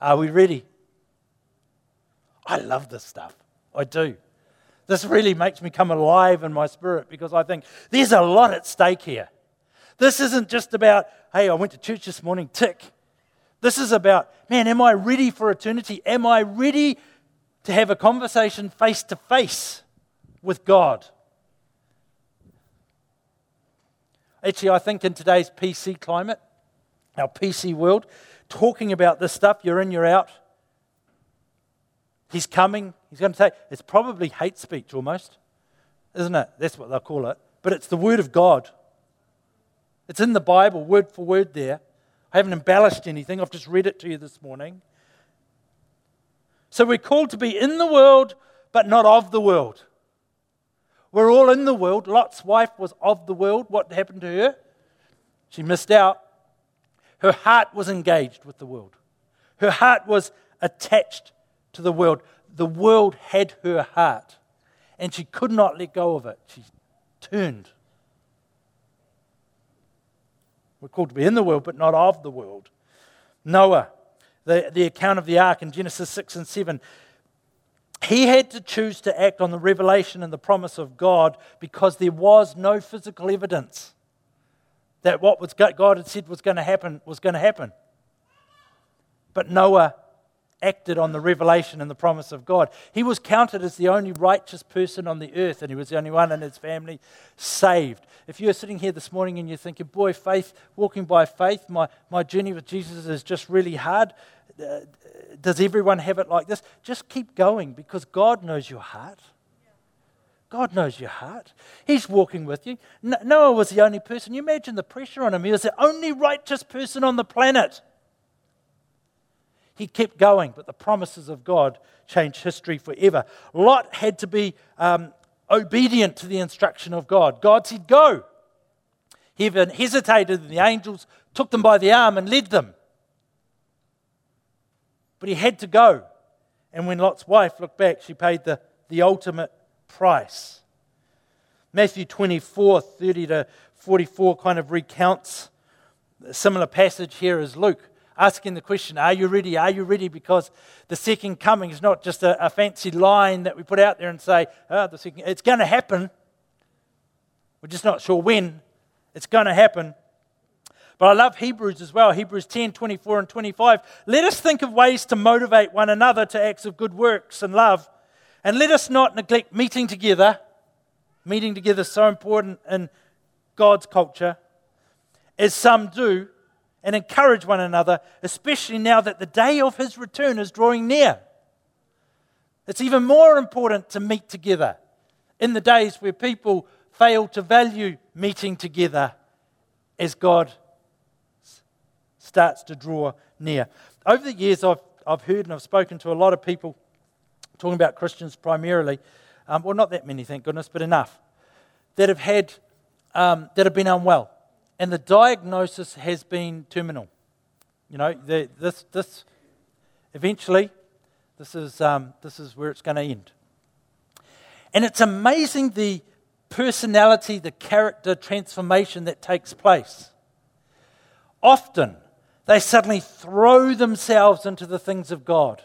Are we ready? I love this stuff. I do. This really makes me come alive in my spirit because I think there's a lot at stake here. This isn't just about, hey, I went to church this morning, tick. This is about, man, am I ready for eternity? Am I ready to have a conversation face to face with God? Actually, I think in today's PC climate, our PC world, talking about this stuff, you're in, you're out. He's coming, He's going to say it's probably hate speech almost, isn't it? That's what they'll call it. But it's the Word of God. It's in the Bible, word for word there. I haven't embellished anything, I've just read it to you this morning. So we're called to be in the world, but not of the world. We're all in the world. Lot's wife was of the world. What happened to her? She missed out. Her heart was engaged with the world, her heart was attached to the world the world had her heart, and she could not let go of it. She turned. We're called to be in the world, but not of the world. Noah, the, the account of the ark in Genesis 6 and 7, he had to choose to act on the revelation and the promise of God because there was no physical evidence that what God had said was going to happen was going to happen. But Noah acted on the revelation and the promise of God. He was counted as the only righteous person on the earth, and he was the only one in his family saved. If you're sitting here this morning and you're thinking, boy, faith, walking by faith, my, my journey with Jesus is just really hard. Uh, does everyone have it like this? Just keep going because God knows your heart. God knows your heart. He's walking with you. Noah was the only person. You imagine the pressure on him. He was the only righteous person on the planet he kept going, but the promises of God changed history forever. Lot had to be um, obedient to the instruction of God. God said, Go. He Heaven hesitated, and the angels took them by the arm and led them. But he had to go. And when Lot's wife looked back, she paid the, the ultimate price. Matthew 24, 30 to 44 kind of recounts a similar passage here as Luke, asking the question, Are you ready? Are you ready? Because the second coming is not just a, a fancy line that we put out there and say, oh, the second, it's going to happen. We're just not sure when it's going to happen. But I love Hebrews as well. Hebrews 10, 24 and 25. Let us think of ways to motivate one another to acts of good works and love. And let us not neglect meeting together. Meeting together is so important in God's culture, as some do, and encourage one another, especially now that the day of his return is drawing near. It's even more important to meet together in the days where people fail to value meeting together as God starts to draw near. Over the years, I've, I've heard and I've spoken to a lot of people talking about Christians primarily, um, well, not that many, thank goodness, but enough, that have had, um, that have been unwell. And the diagnosis has been terminal. You know, the, this, this, eventually, this is, um, this is where it's going to end. And it's amazing the personality, the character transformation that takes place. Often, they suddenly throw themselves into the things of God.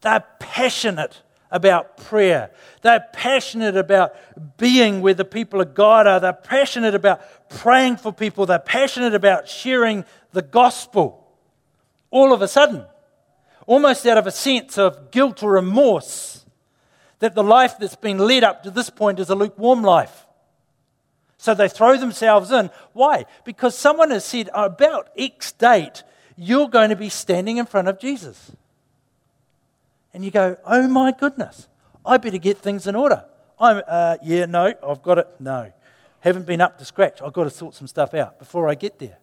They're passionate about prayer. They're passionate about being where the people of God are. They're passionate about praying for people. They're passionate about sharing the gospel. All of a sudden, almost out of a sense of guilt or remorse, that the life that's been led up to this point is a lukewarm life. So they throw themselves in. Why? Because someone has said, about X date, you're going to be standing in front of Jesus. And you go, oh my goodness, I better get things in order. I'm, uh, yeah, no, I've got it. No, haven't been up to scratch. I've got to sort some stuff out before I get there.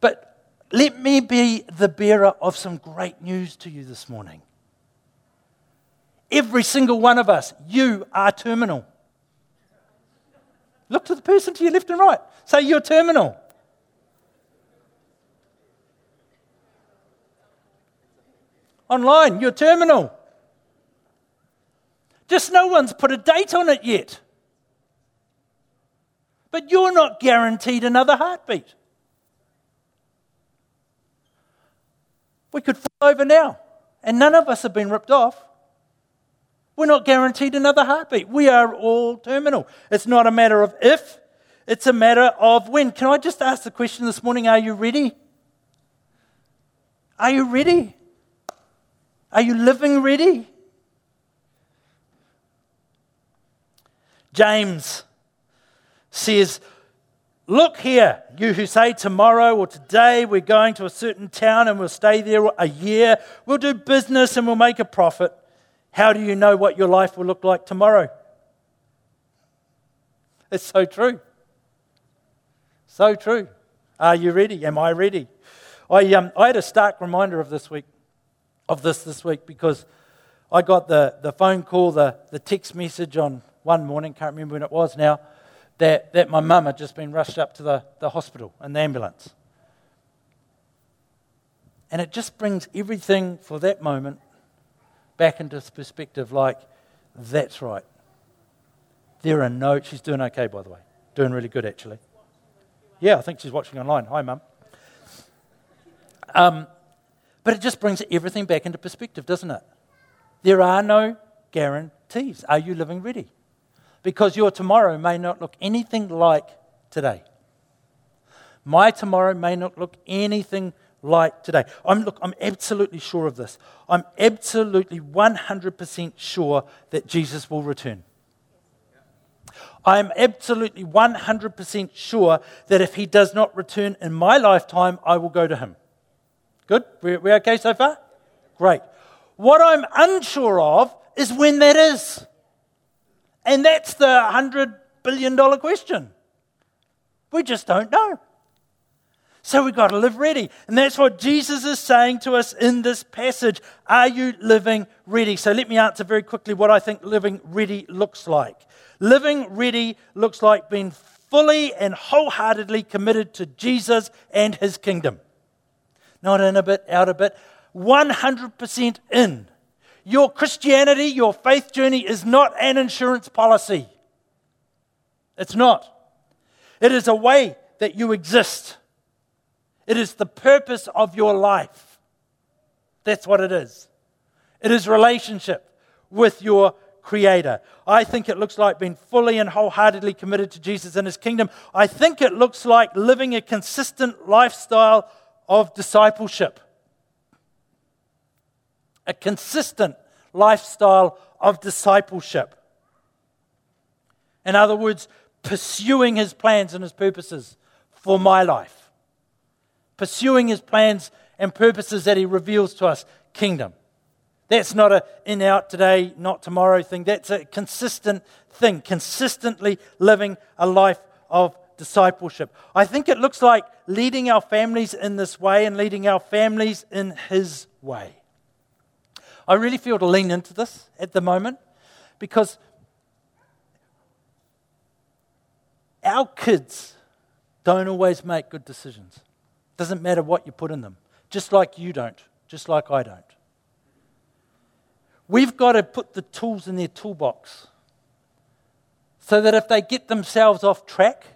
But let me be the bearer of some great news to you this morning. Every single one of us, you are terminal. Look to the person to your left and right. Say, You're terminal. Online, you're terminal. Just no one's put a date on it yet. But you're not guaranteed another heartbeat. We could fall over now, and none of us have been ripped off. We're not guaranteed another heartbeat. We are all terminal. It's not a matter of if, it's a matter of when. Can I just ask the question this morning are you ready? Are you ready? Are you living ready? James says, Look here, you who say tomorrow or today we're going to a certain town and we'll stay there a year, we'll do business and we'll make a profit. How do you know what your life will look like tomorrow? It's so true. So true. Are you ready? Am I ready? I, um, I had a stark reminder of this week, of this this week, because I got the, the phone call, the, the text message on one morning, can't remember when it was now, that, that my mum had just been rushed up to the, the hospital in the ambulance. And it just brings everything for that moment back into perspective like, that's right. There are no, she's doing okay, by the way. Doing really good, actually. Yeah, I think she's watching online. Hi, Mum. Um, but it just brings everything back into perspective, doesn't it? There are no guarantees. Are you living ready? Because your tomorrow may not look anything like today. My tomorrow may not look anything like today. I'm, look, I'm absolutely sure of this. I'm absolutely 100% sure that Jesus will return. I am absolutely 100% sure that if he does not return in my lifetime, I will go to him. Good? We're, we okay so far? Great. What I'm unsure of is when that is. And that's the $100 billion question. We just don't know. So we've got to live ready. And that's what Jesus is saying to us in this passage. Are you living ready? So let me answer very quickly what I think living ready looks like. Living ready looks like being fully and wholeheartedly committed to Jesus and his kingdom. Not in a bit, out a bit, 100% in. Your Christianity, your faith journey is not an insurance policy. It's not. It is a way that you exist. It is the purpose of your life. That's what it is. It is relationship with your Creator. I think it looks like being fully and wholeheartedly committed to Jesus and His kingdom. I think it looks like living a consistent lifestyle of discipleship. A consistent lifestyle of discipleship. In other words, pursuing His plans and His purposes for my life. Pursuing His plans and purposes that He reveals to us, kingdom. That's not a in out today, not tomorrow thing. That's a consistent thing, consistently living a life of discipleship. I think it looks like leading our families in this way and leading our families in His way. I really feel to lean into this at the moment because our kids don't always make good decisions. Doesn't matter what you put in them, just like you don't, just like I don't. We've got to put the tools in their toolbox so that if they get themselves off track,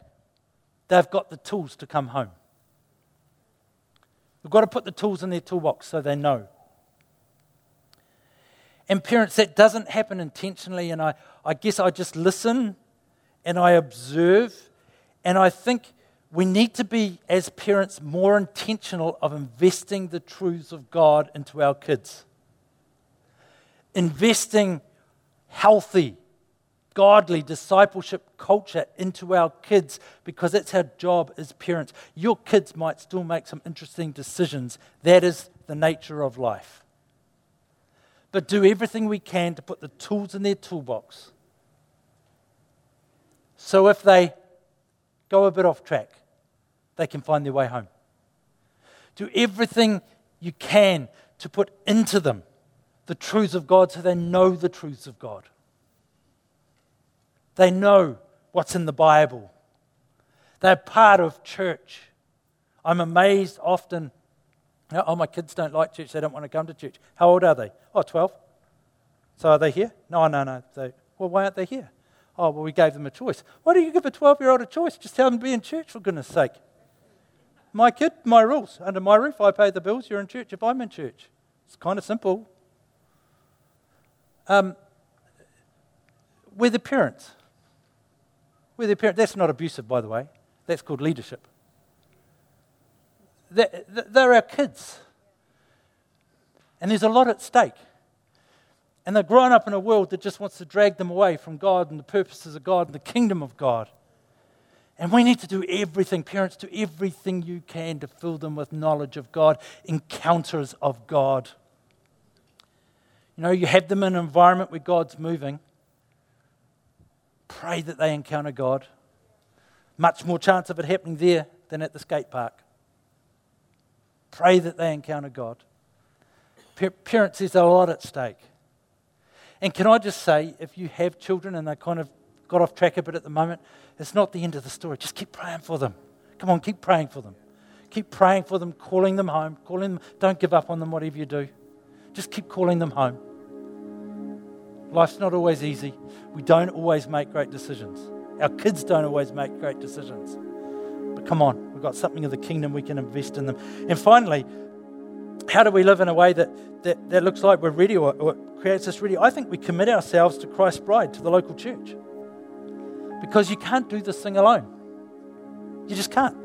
they've got the tools to come home. We've got to put the tools in their toolbox so they know. And parents, that doesn't happen intentionally, and I, I guess I just listen and I observe, and I think we need to be, as parents, more intentional of investing the truths of God into our kids investing healthy, godly discipleship culture into our kids because that's our job as parents. Your kids might still make some interesting decisions. That is the nature of life. But do everything we can to put the tools in their toolbox. So if they go a bit off track, they can find their way home. Do everything you can to put into them the truths of God so they know the truths of God. They know what's in the Bible. They're part of church. I'm amazed often. Oh, my kids don't like church. They don't want to come to church. How old are they? Oh, 12. So are they here? No, no, no. They, well, why aren't they here? Oh, well, we gave them a choice. Why do you give a 12 year old a choice? Just tell them to be in church, for goodness sake. My kid, my rules. Under my roof, I pay the bills. You're in church if I'm in church. It's kind of simple. Um, we're the parents. We're the parents. That's not abusive, by the way. That's called leadership. They're our kids. And there's a lot at stake. And they're growing up in a world that just wants to drag them away from God and the purposes of God and the kingdom of God. And we need to do everything, parents, do everything you can to fill them with knowledge of God, encounters of God. You know, you have them in an environment where God's moving. Pray that they encounter God. Much more chance of it happening there than at the skate park. Pray that they encounter God. Parents, there's a lot at stake. And can I just say, if you have children and they kind of got off track a bit at the moment, it's not the end of the story. Just keep praying for them. Come on, keep praying for them. Keep praying for them, calling them home, calling them. Don't give up on them, whatever you do. Just keep calling them home. Life's not always easy. We don't always make great decisions. Our kids don't always make great decisions. But come on, we've got something of the kingdom, we can invest in them. And finally, how do we live in a way that, that, that looks like we're ready or, or creates us ready? I think we commit ourselves to Christ's bride, to the local church. Because you can't do this thing alone. You just can't.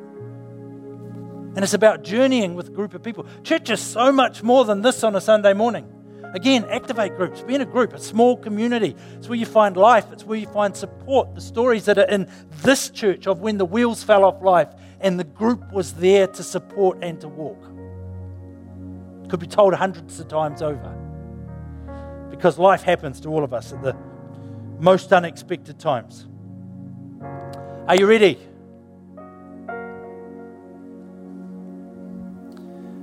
And it's about journeying with a group of people. Church is so much more than this on a Sunday morning. Again, activate groups. Be in a group, a small community. It's where you find life, it's where you find support. The stories that are in this church of when the wheels fell off life and the group was there to support and to walk. Could be told hundreds of times over. Because life happens to all of us at the most unexpected times. Are you ready?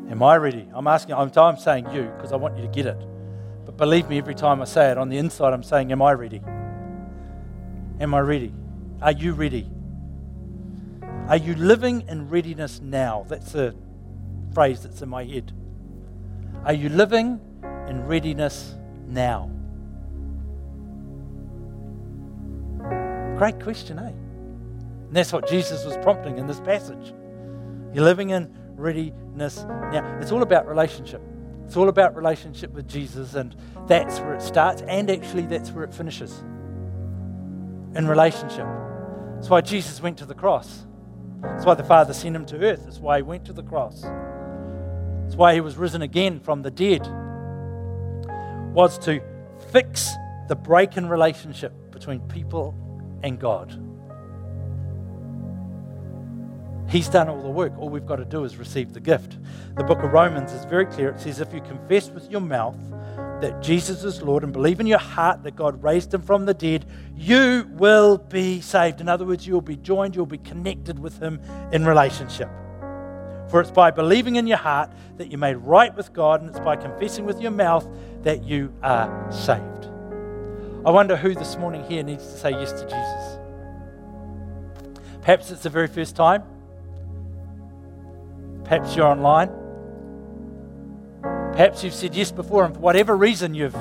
Am I ready? I'm asking, I'm, I'm saying you because I want you to get it. But believe me, every time I say it, on the inside, I'm saying, Am I ready? Am I ready? Are you ready? Are you living in readiness now? That's a phrase that's in my head. Are you living in readiness now? Great question, eh? And that's what Jesus was prompting in this passage. You're living in readiness now. It's all about relationship. It's all about relationship with Jesus, and that's where it starts, and actually, that's where it finishes. In relationship. That's why Jesus went to the cross. That's why the Father sent him to earth. That's why he went to the cross. That's why he was risen again from the dead. Was to fix the break in relationship between people and God. He's done all the work. All we've got to do is receive the gift. The book of Romans is very clear. It says, If you confess with your mouth that Jesus is Lord and believe in your heart that God raised him from the dead, you will be saved. In other words, you'll be joined, you'll be connected with him in relationship. For it's by believing in your heart that you're made right with God, and it's by confessing with your mouth that you are saved. I wonder who this morning here needs to say yes to Jesus. Perhaps it's the very first time. Perhaps you're online. Perhaps you've said yes before, and for whatever reason you've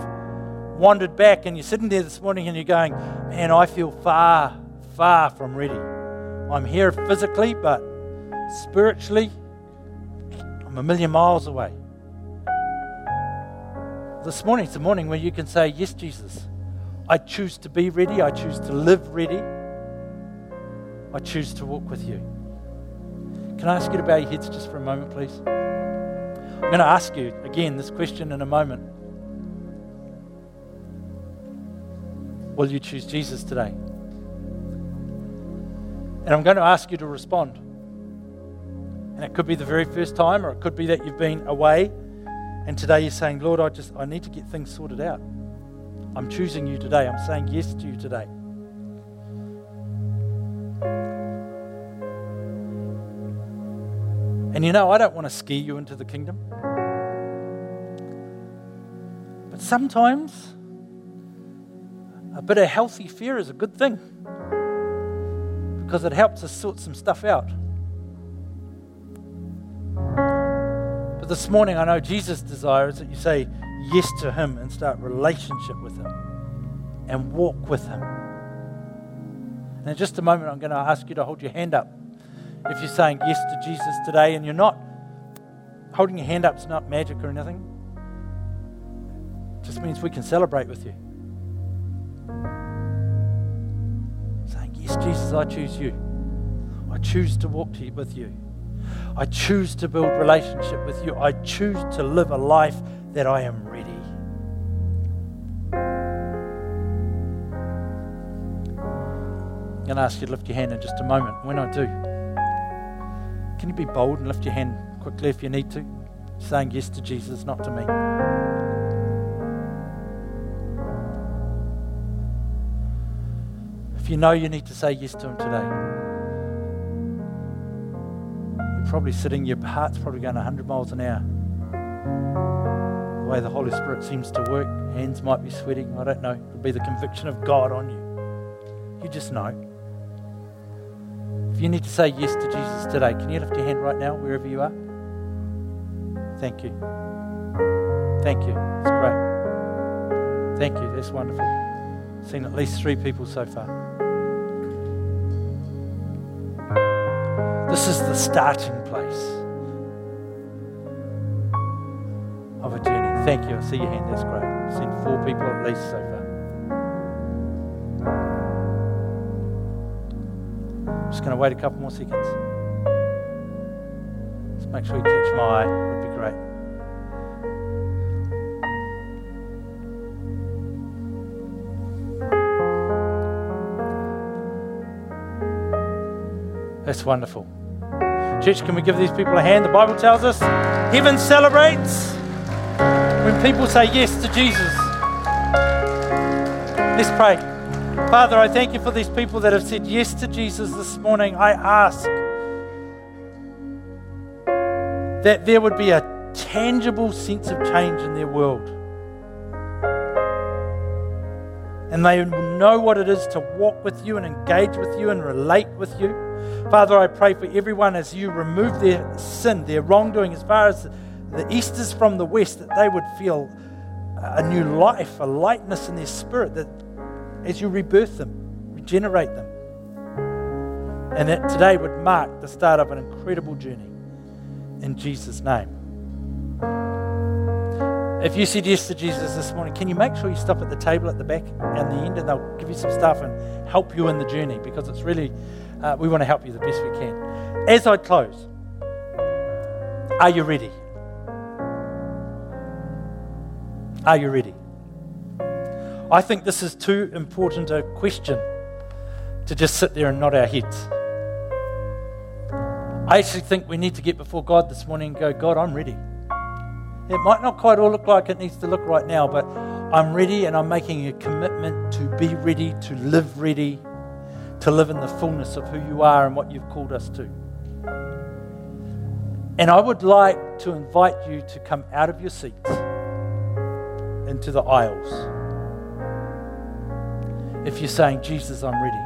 wandered back and you're sitting there this morning and you're going, Man, I feel far, far from ready. I'm here physically, but spiritually, I'm a million miles away. This morning is the morning where you can say, Yes, Jesus. I choose to be ready. I choose to live ready. I choose to walk with you. Can I ask you to bow your heads just for a moment, please? I'm going to ask you again this question in a moment. Will you choose Jesus today? And I'm going to ask you to respond. And it could be the very first time, or it could be that you've been away, and today you're saying, Lord, I just I need to get things sorted out. I'm choosing you today. I'm saying yes to you today. And you know, I don't want to ski you into the kingdom. But sometimes a bit of healthy fear is a good thing because it helps us sort some stuff out. But this morning, I know Jesus' desire is that you say yes to Him and start relationship with Him and walk with Him. And in just a moment, I'm going to ask you to hold your hand up. If you're saying yes to Jesus today and you're not holding your hand up, it's not magic or anything. It just means we can celebrate with you. Saying, Yes, Jesus, I choose you. I choose to walk to you, with you. I choose to build relationship with you. I choose to live a life that I am ready. I'm going to ask you to lift your hand in just a moment. When I do, can you be bold and lift your hand quickly if you need to? Saying yes to Jesus, not to me. If you know you need to say yes to Him today, you're probably sitting, your heart's probably going 100 miles an hour. The way the Holy Spirit seems to work, hands might be sweating, I don't know. It'll be the conviction of God on you. You just know. If you need to say yes to Jesus today, can you lift your hand right now, wherever you are? Thank you. Thank you. It's great. Thank you. That's wonderful. Seen at least three people so far. This is the starting place of a journey. Thank you. I see your hand. That's great. I've seen four people at least so far. Just going to wait a couple more seconds. Just make sure you catch my eye. Would be great. That's wonderful. Church, can we give these people a hand? The Bible tells us heaven celebrates when people say yes to Jesus. Let's pray. Father, I thank you for these people that have said yes to Jesus this morning. I ask that there would be a tangible sense of change in their world. and they know what it is to walk with you and engage with you and relate with you. Father, I pray for everyone as you remove their sin, their wrongdoing, as far as the east is from the west, that they would feel a new life, a lightness in their spirit, that as you rebirth them, regenerate them. And that today would mark the start of an incredible journey. In Jesus' name. If you said yes to Jesus this morning, can you make sure you stop at the table at the back and the end and they'll give you some stuff and help you in the journey because it's really, uh, we want to help you the best we can. As I close, are you ready? Are you ready? I think this is too important a question to just sit there and nod our heads. I actually think we need to get before God this morning and go, God, I'm ready. It might not quite all look like it needs to look right now, but I'm ready and I'm making a commitment to be ready, to live ready, to live in the fullness of who you are and what you've called us to. And I would like to invite you to come out of your seats into the aisles. If you're saying, Jesus, I'm ready.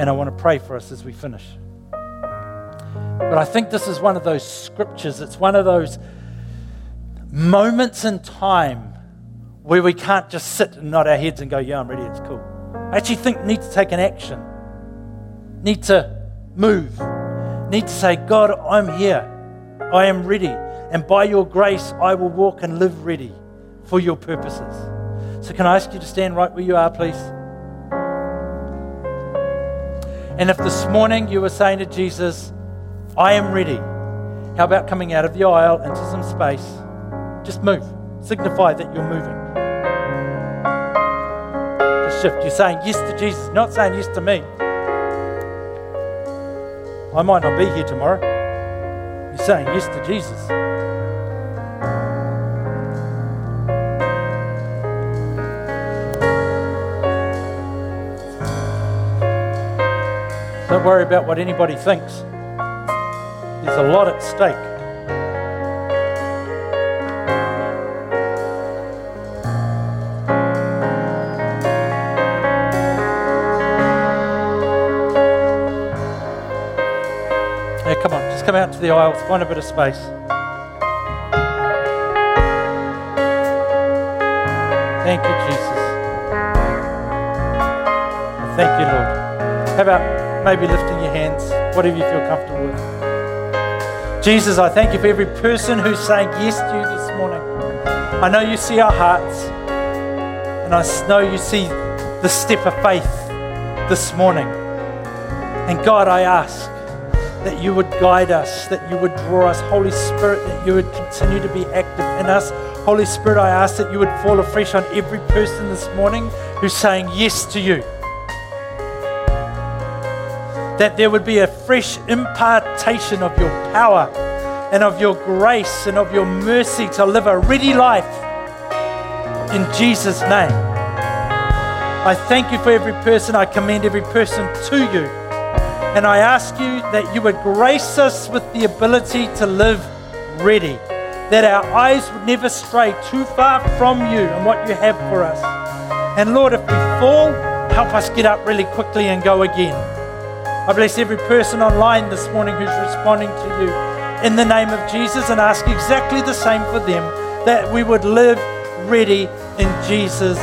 And I want to pray for us as we finish. But I think this is one of those scriptures, it's one of those moments in time where we can't just sit and nod our heads and go, Yeah, I'm ready, it's cool. I actually think need to take an action, need to move, need to say, God, I'm here, I am ready, and by your grace, I will walk and live ready for your purposes. So, can I ask you to stand right where you are, please? And if this morning you were saying to Jesus, I am ready, how about coming out of the aisle into some space? Just move. Signify that you're moving. Just shift. You're saying yes to Jesus, not saying yes to me. I might not be here tomorrow. You're saying yes to Jesus. Don't worry about what anybody thinks. There's a lot at stake. Yeah, come on, just come out to the aisles, find a bit of space. Thank you, Jesus. Thank you, Lord. How about maybe lifting your hands, whatever you feel comfortable with? Jesus, I thank you for every person who's saying yes to you this morning. I know you see our hearts, and I know you see the step of faith this morning. And God, I ask that you would guide us, that you would draw us, Holy Spirit, that you would continue to be active in us. Holy Spirit, I ask that you would fall afresh on every person this morning who's saying yes to you. That there would be a fresh impartation of your power and of your grace and of your mercy to live a ready life in Jesus' name. I thank you for every person. I commend every person to you. And I ask you that you would grace us with the ability to live ready, that our eyes would never stray too far from you and what you have for us. And Lord, if we fall, help us get up really quickly and go again. I bless every person online this morning who's responding to you in the name of Jesus and ask exactly the same for them that we would live ready in Jesus'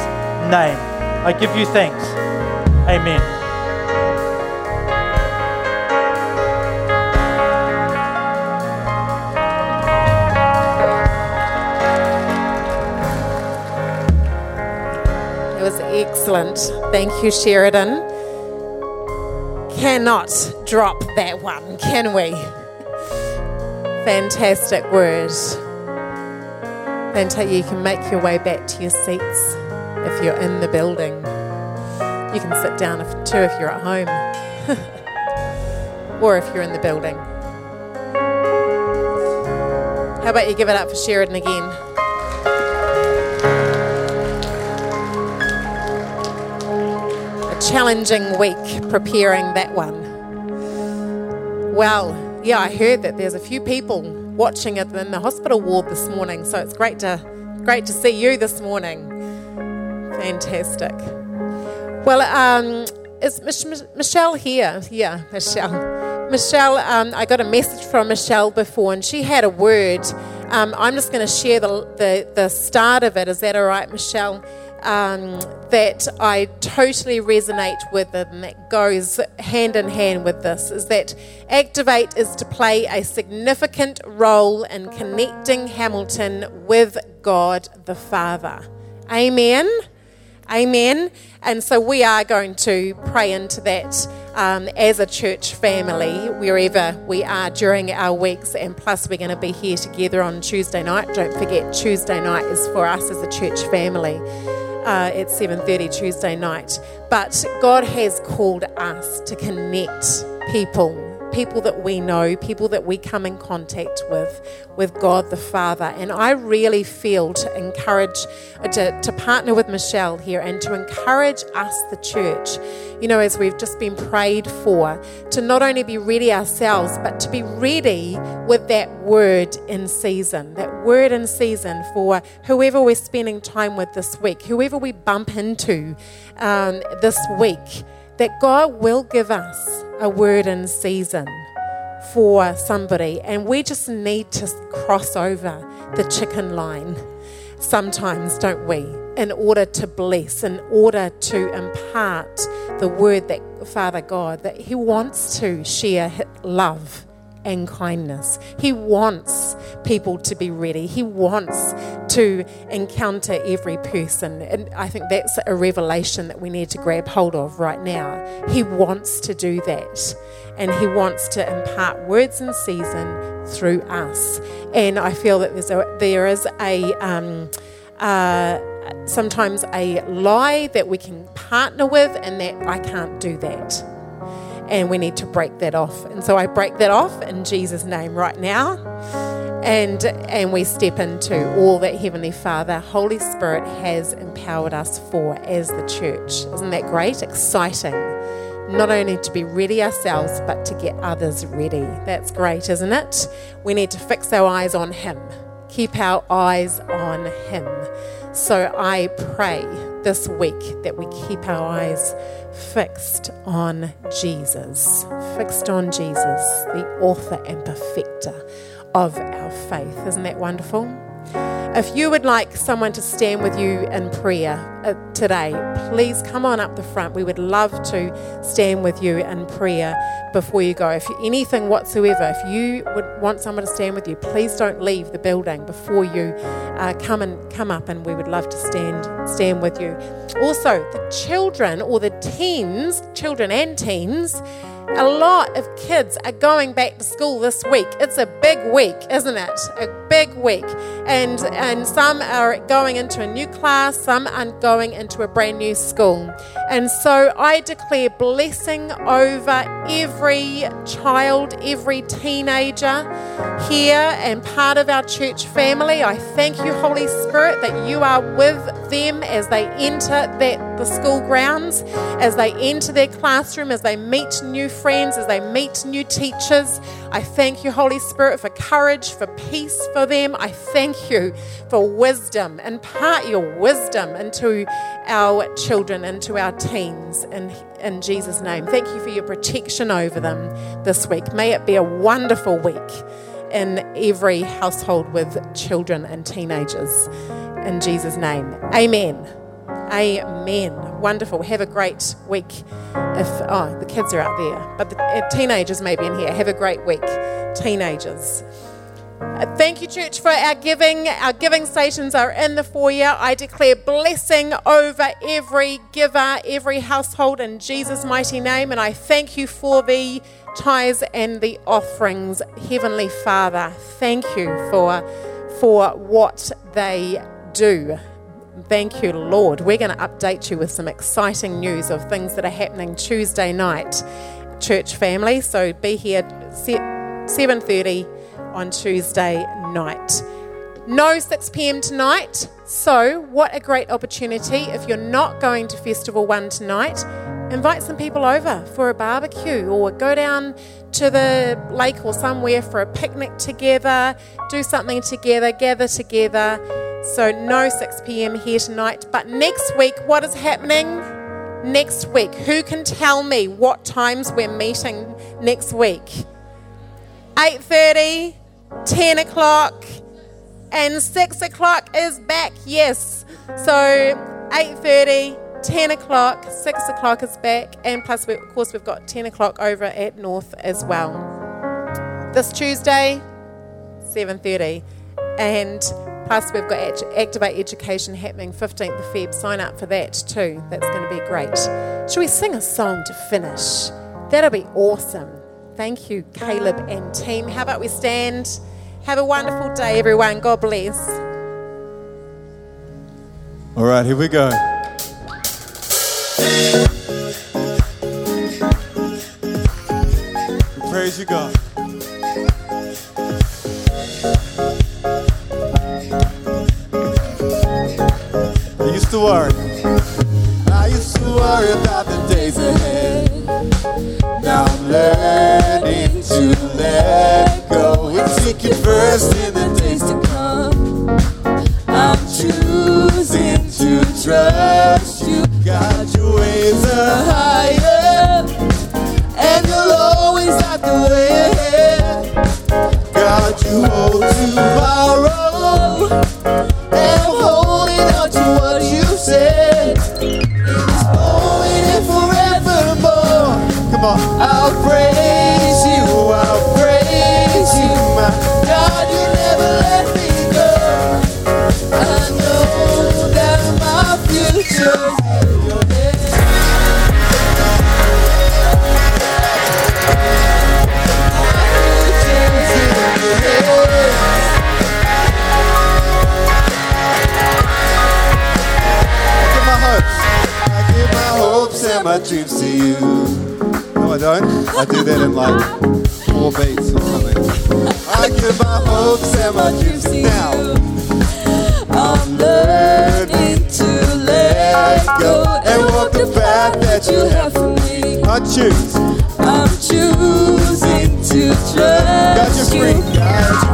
name. I give you thanks. Amen. It was excellent. Thank you, Sheridan. Cannot drop that one, can we? Fantastic word. Fantastic. You can make your way back to your seats if you're in the building. You can sit down if, too if you're at home, <laughs> or if you're in the building. How about you give it up for Sheridan again? Challenging week preparing that one. Well, yeah, I heard that there's a few people watching it in the hospital ward this morning, so it's great to great to see you this morning. Fantastic. Well, um, is Mich- Michelle here? Yeah, Michelle. Michelle, um, I got a message from Michelle before, and she had a word. Um, I'm just going to share the, the, the start of it. Is that all right, Michelle? Um, that I totally resonate with and that goes hand in hand with this is that Activate is to play a significant role in connecting Hamilton with God the Father. Amen. Amen. And so we are going to pray into that um, as a church family, wherever we are during our weeks. And plus, we're going to be here together on Tuesday night. Don't forget, Tuesday night is for us as a church family. Uh, at 7.30 tuesday night. But god has called us to connect people people that we know, people that we come in contact with, with God the Father. And I really feel to encourage, uh, to, to partner with Michelle here and to encourage us, the church, you know, as we've just been prayed for, to not only be ready ourselves, but to be ready with that word in season, that word in season for whoever we're spending time with this week, whoever we bump into um, this week, that God will give us a word in season for somebody, and we just need to cross over the chicken line sometimes, don't we? In order to bless, in order to impart the word that Father God, that He wants to share love and kindness. He wants people to be ready. He wants to encounter every person. And I think that's a revelation that we need to grab hold of right now. He wants to do that. And He wants to impart words in season through us. And I feel that there's a, there is a. Um, uh, sometimes a lie that we can partner with, and that I can't do that and we need to break that off. And so I break that off in Jesus' name right now. And, and we step into all that Heavenly Father, Holy Spirit has empowered us for as the church. Isn't that great? Exciting. Not only to be ready ourselves, but to get others ready. That's great, isn't it? We need to fix our eyes on Him, keep our eyes on Him. So I pray this week that we keep our eyes fixed on Jesus, fixed on Jesus, the author and perfecter of our faith. Isn't that wonderful? If you would like someone to stand with you in prayer uh, today, please come on up the front. We would love to stand with you in prayer before you go. If anything whatsoever, if you would want someone to stand with you, please don't leave the building before you uh, come and come up, and we would love to stand stand with you. Also, the children or the teens, children and teens a lot of kids are going back to school this week. It's a big week, isn't it? A big week. And and some are going into a new class, some are going into a brand new school. And so I declare blessing over every child, every teenager here and part of our church family. I thank you, Holy Spirit, that you are with them as they enter that the school grounds, as they enter their classroom, as they meet new friends, as they meet new teachers. I thank you, Holy Spirit, for courage, for peace for them. I thank you for wisdom. Impart your wisdom into our children, into our teens, in, in Jesus' name. Thank you for your protection over them this week. May it be a wonderful week in every household with children and teenagers. In Jesus' name. Amen. Amen. Wonderful. Have a great week. If oh, the kids are out there, but the uh, teenagers may be in here. Have a great week, teenagers. Uh, Thank you, church, for our giving. Our giving stations are in the foyer. I declare blessing over every giver, every household in Jesus' mighty name. And I thank you for the tithes and the offerings. Heavenly Father, thank you for, for what they do. Thank you, Lord. We're going to update you with some exciting news of things that are happening Tuesday night, church family. So be here 7:30 on Tuesday night. No 6 p.m. tonight. So, what a great opportunity. If you're not going to Festival 1 tonight, invite some people over for a barbecue or go down to the lake or somewhere for a picnic together, do something together, gather together, So, no 6 p.m. here tonight. But next week, what is happening? Next week, who can tell me what times we're meeting next week? 8:30, 10 o'clock, and 6 o'clock is back. Yes. So 8:30, 10 o'clock, 6 o'clock is back, and plus, we, of course, we've got 10 o'clock over at North as well. This Tuesday, 7:30, and plus we've got Act- Activate Education happening 15th of Feb. Sign up for that too. That's going to be great. Shall we sing a song to finish? That'll be awesome. Thank you, Caleb and team. How about we stand? Have a wonderful day, everyone. God bless. All right, here we go. Praise you, God. I used to worry. I used to worry about the days ahead. Now I'm learning to let go and seek you first in the days to come. I'm choosing to trust you. God, your ways are higher, I do that in like four beats or something. I give my hopes and my dreams. Now, I'm learning to let go and walk the path that you have for me. I choose. I'm choosing to trust God, you're free. God,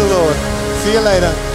the Lord. See you later.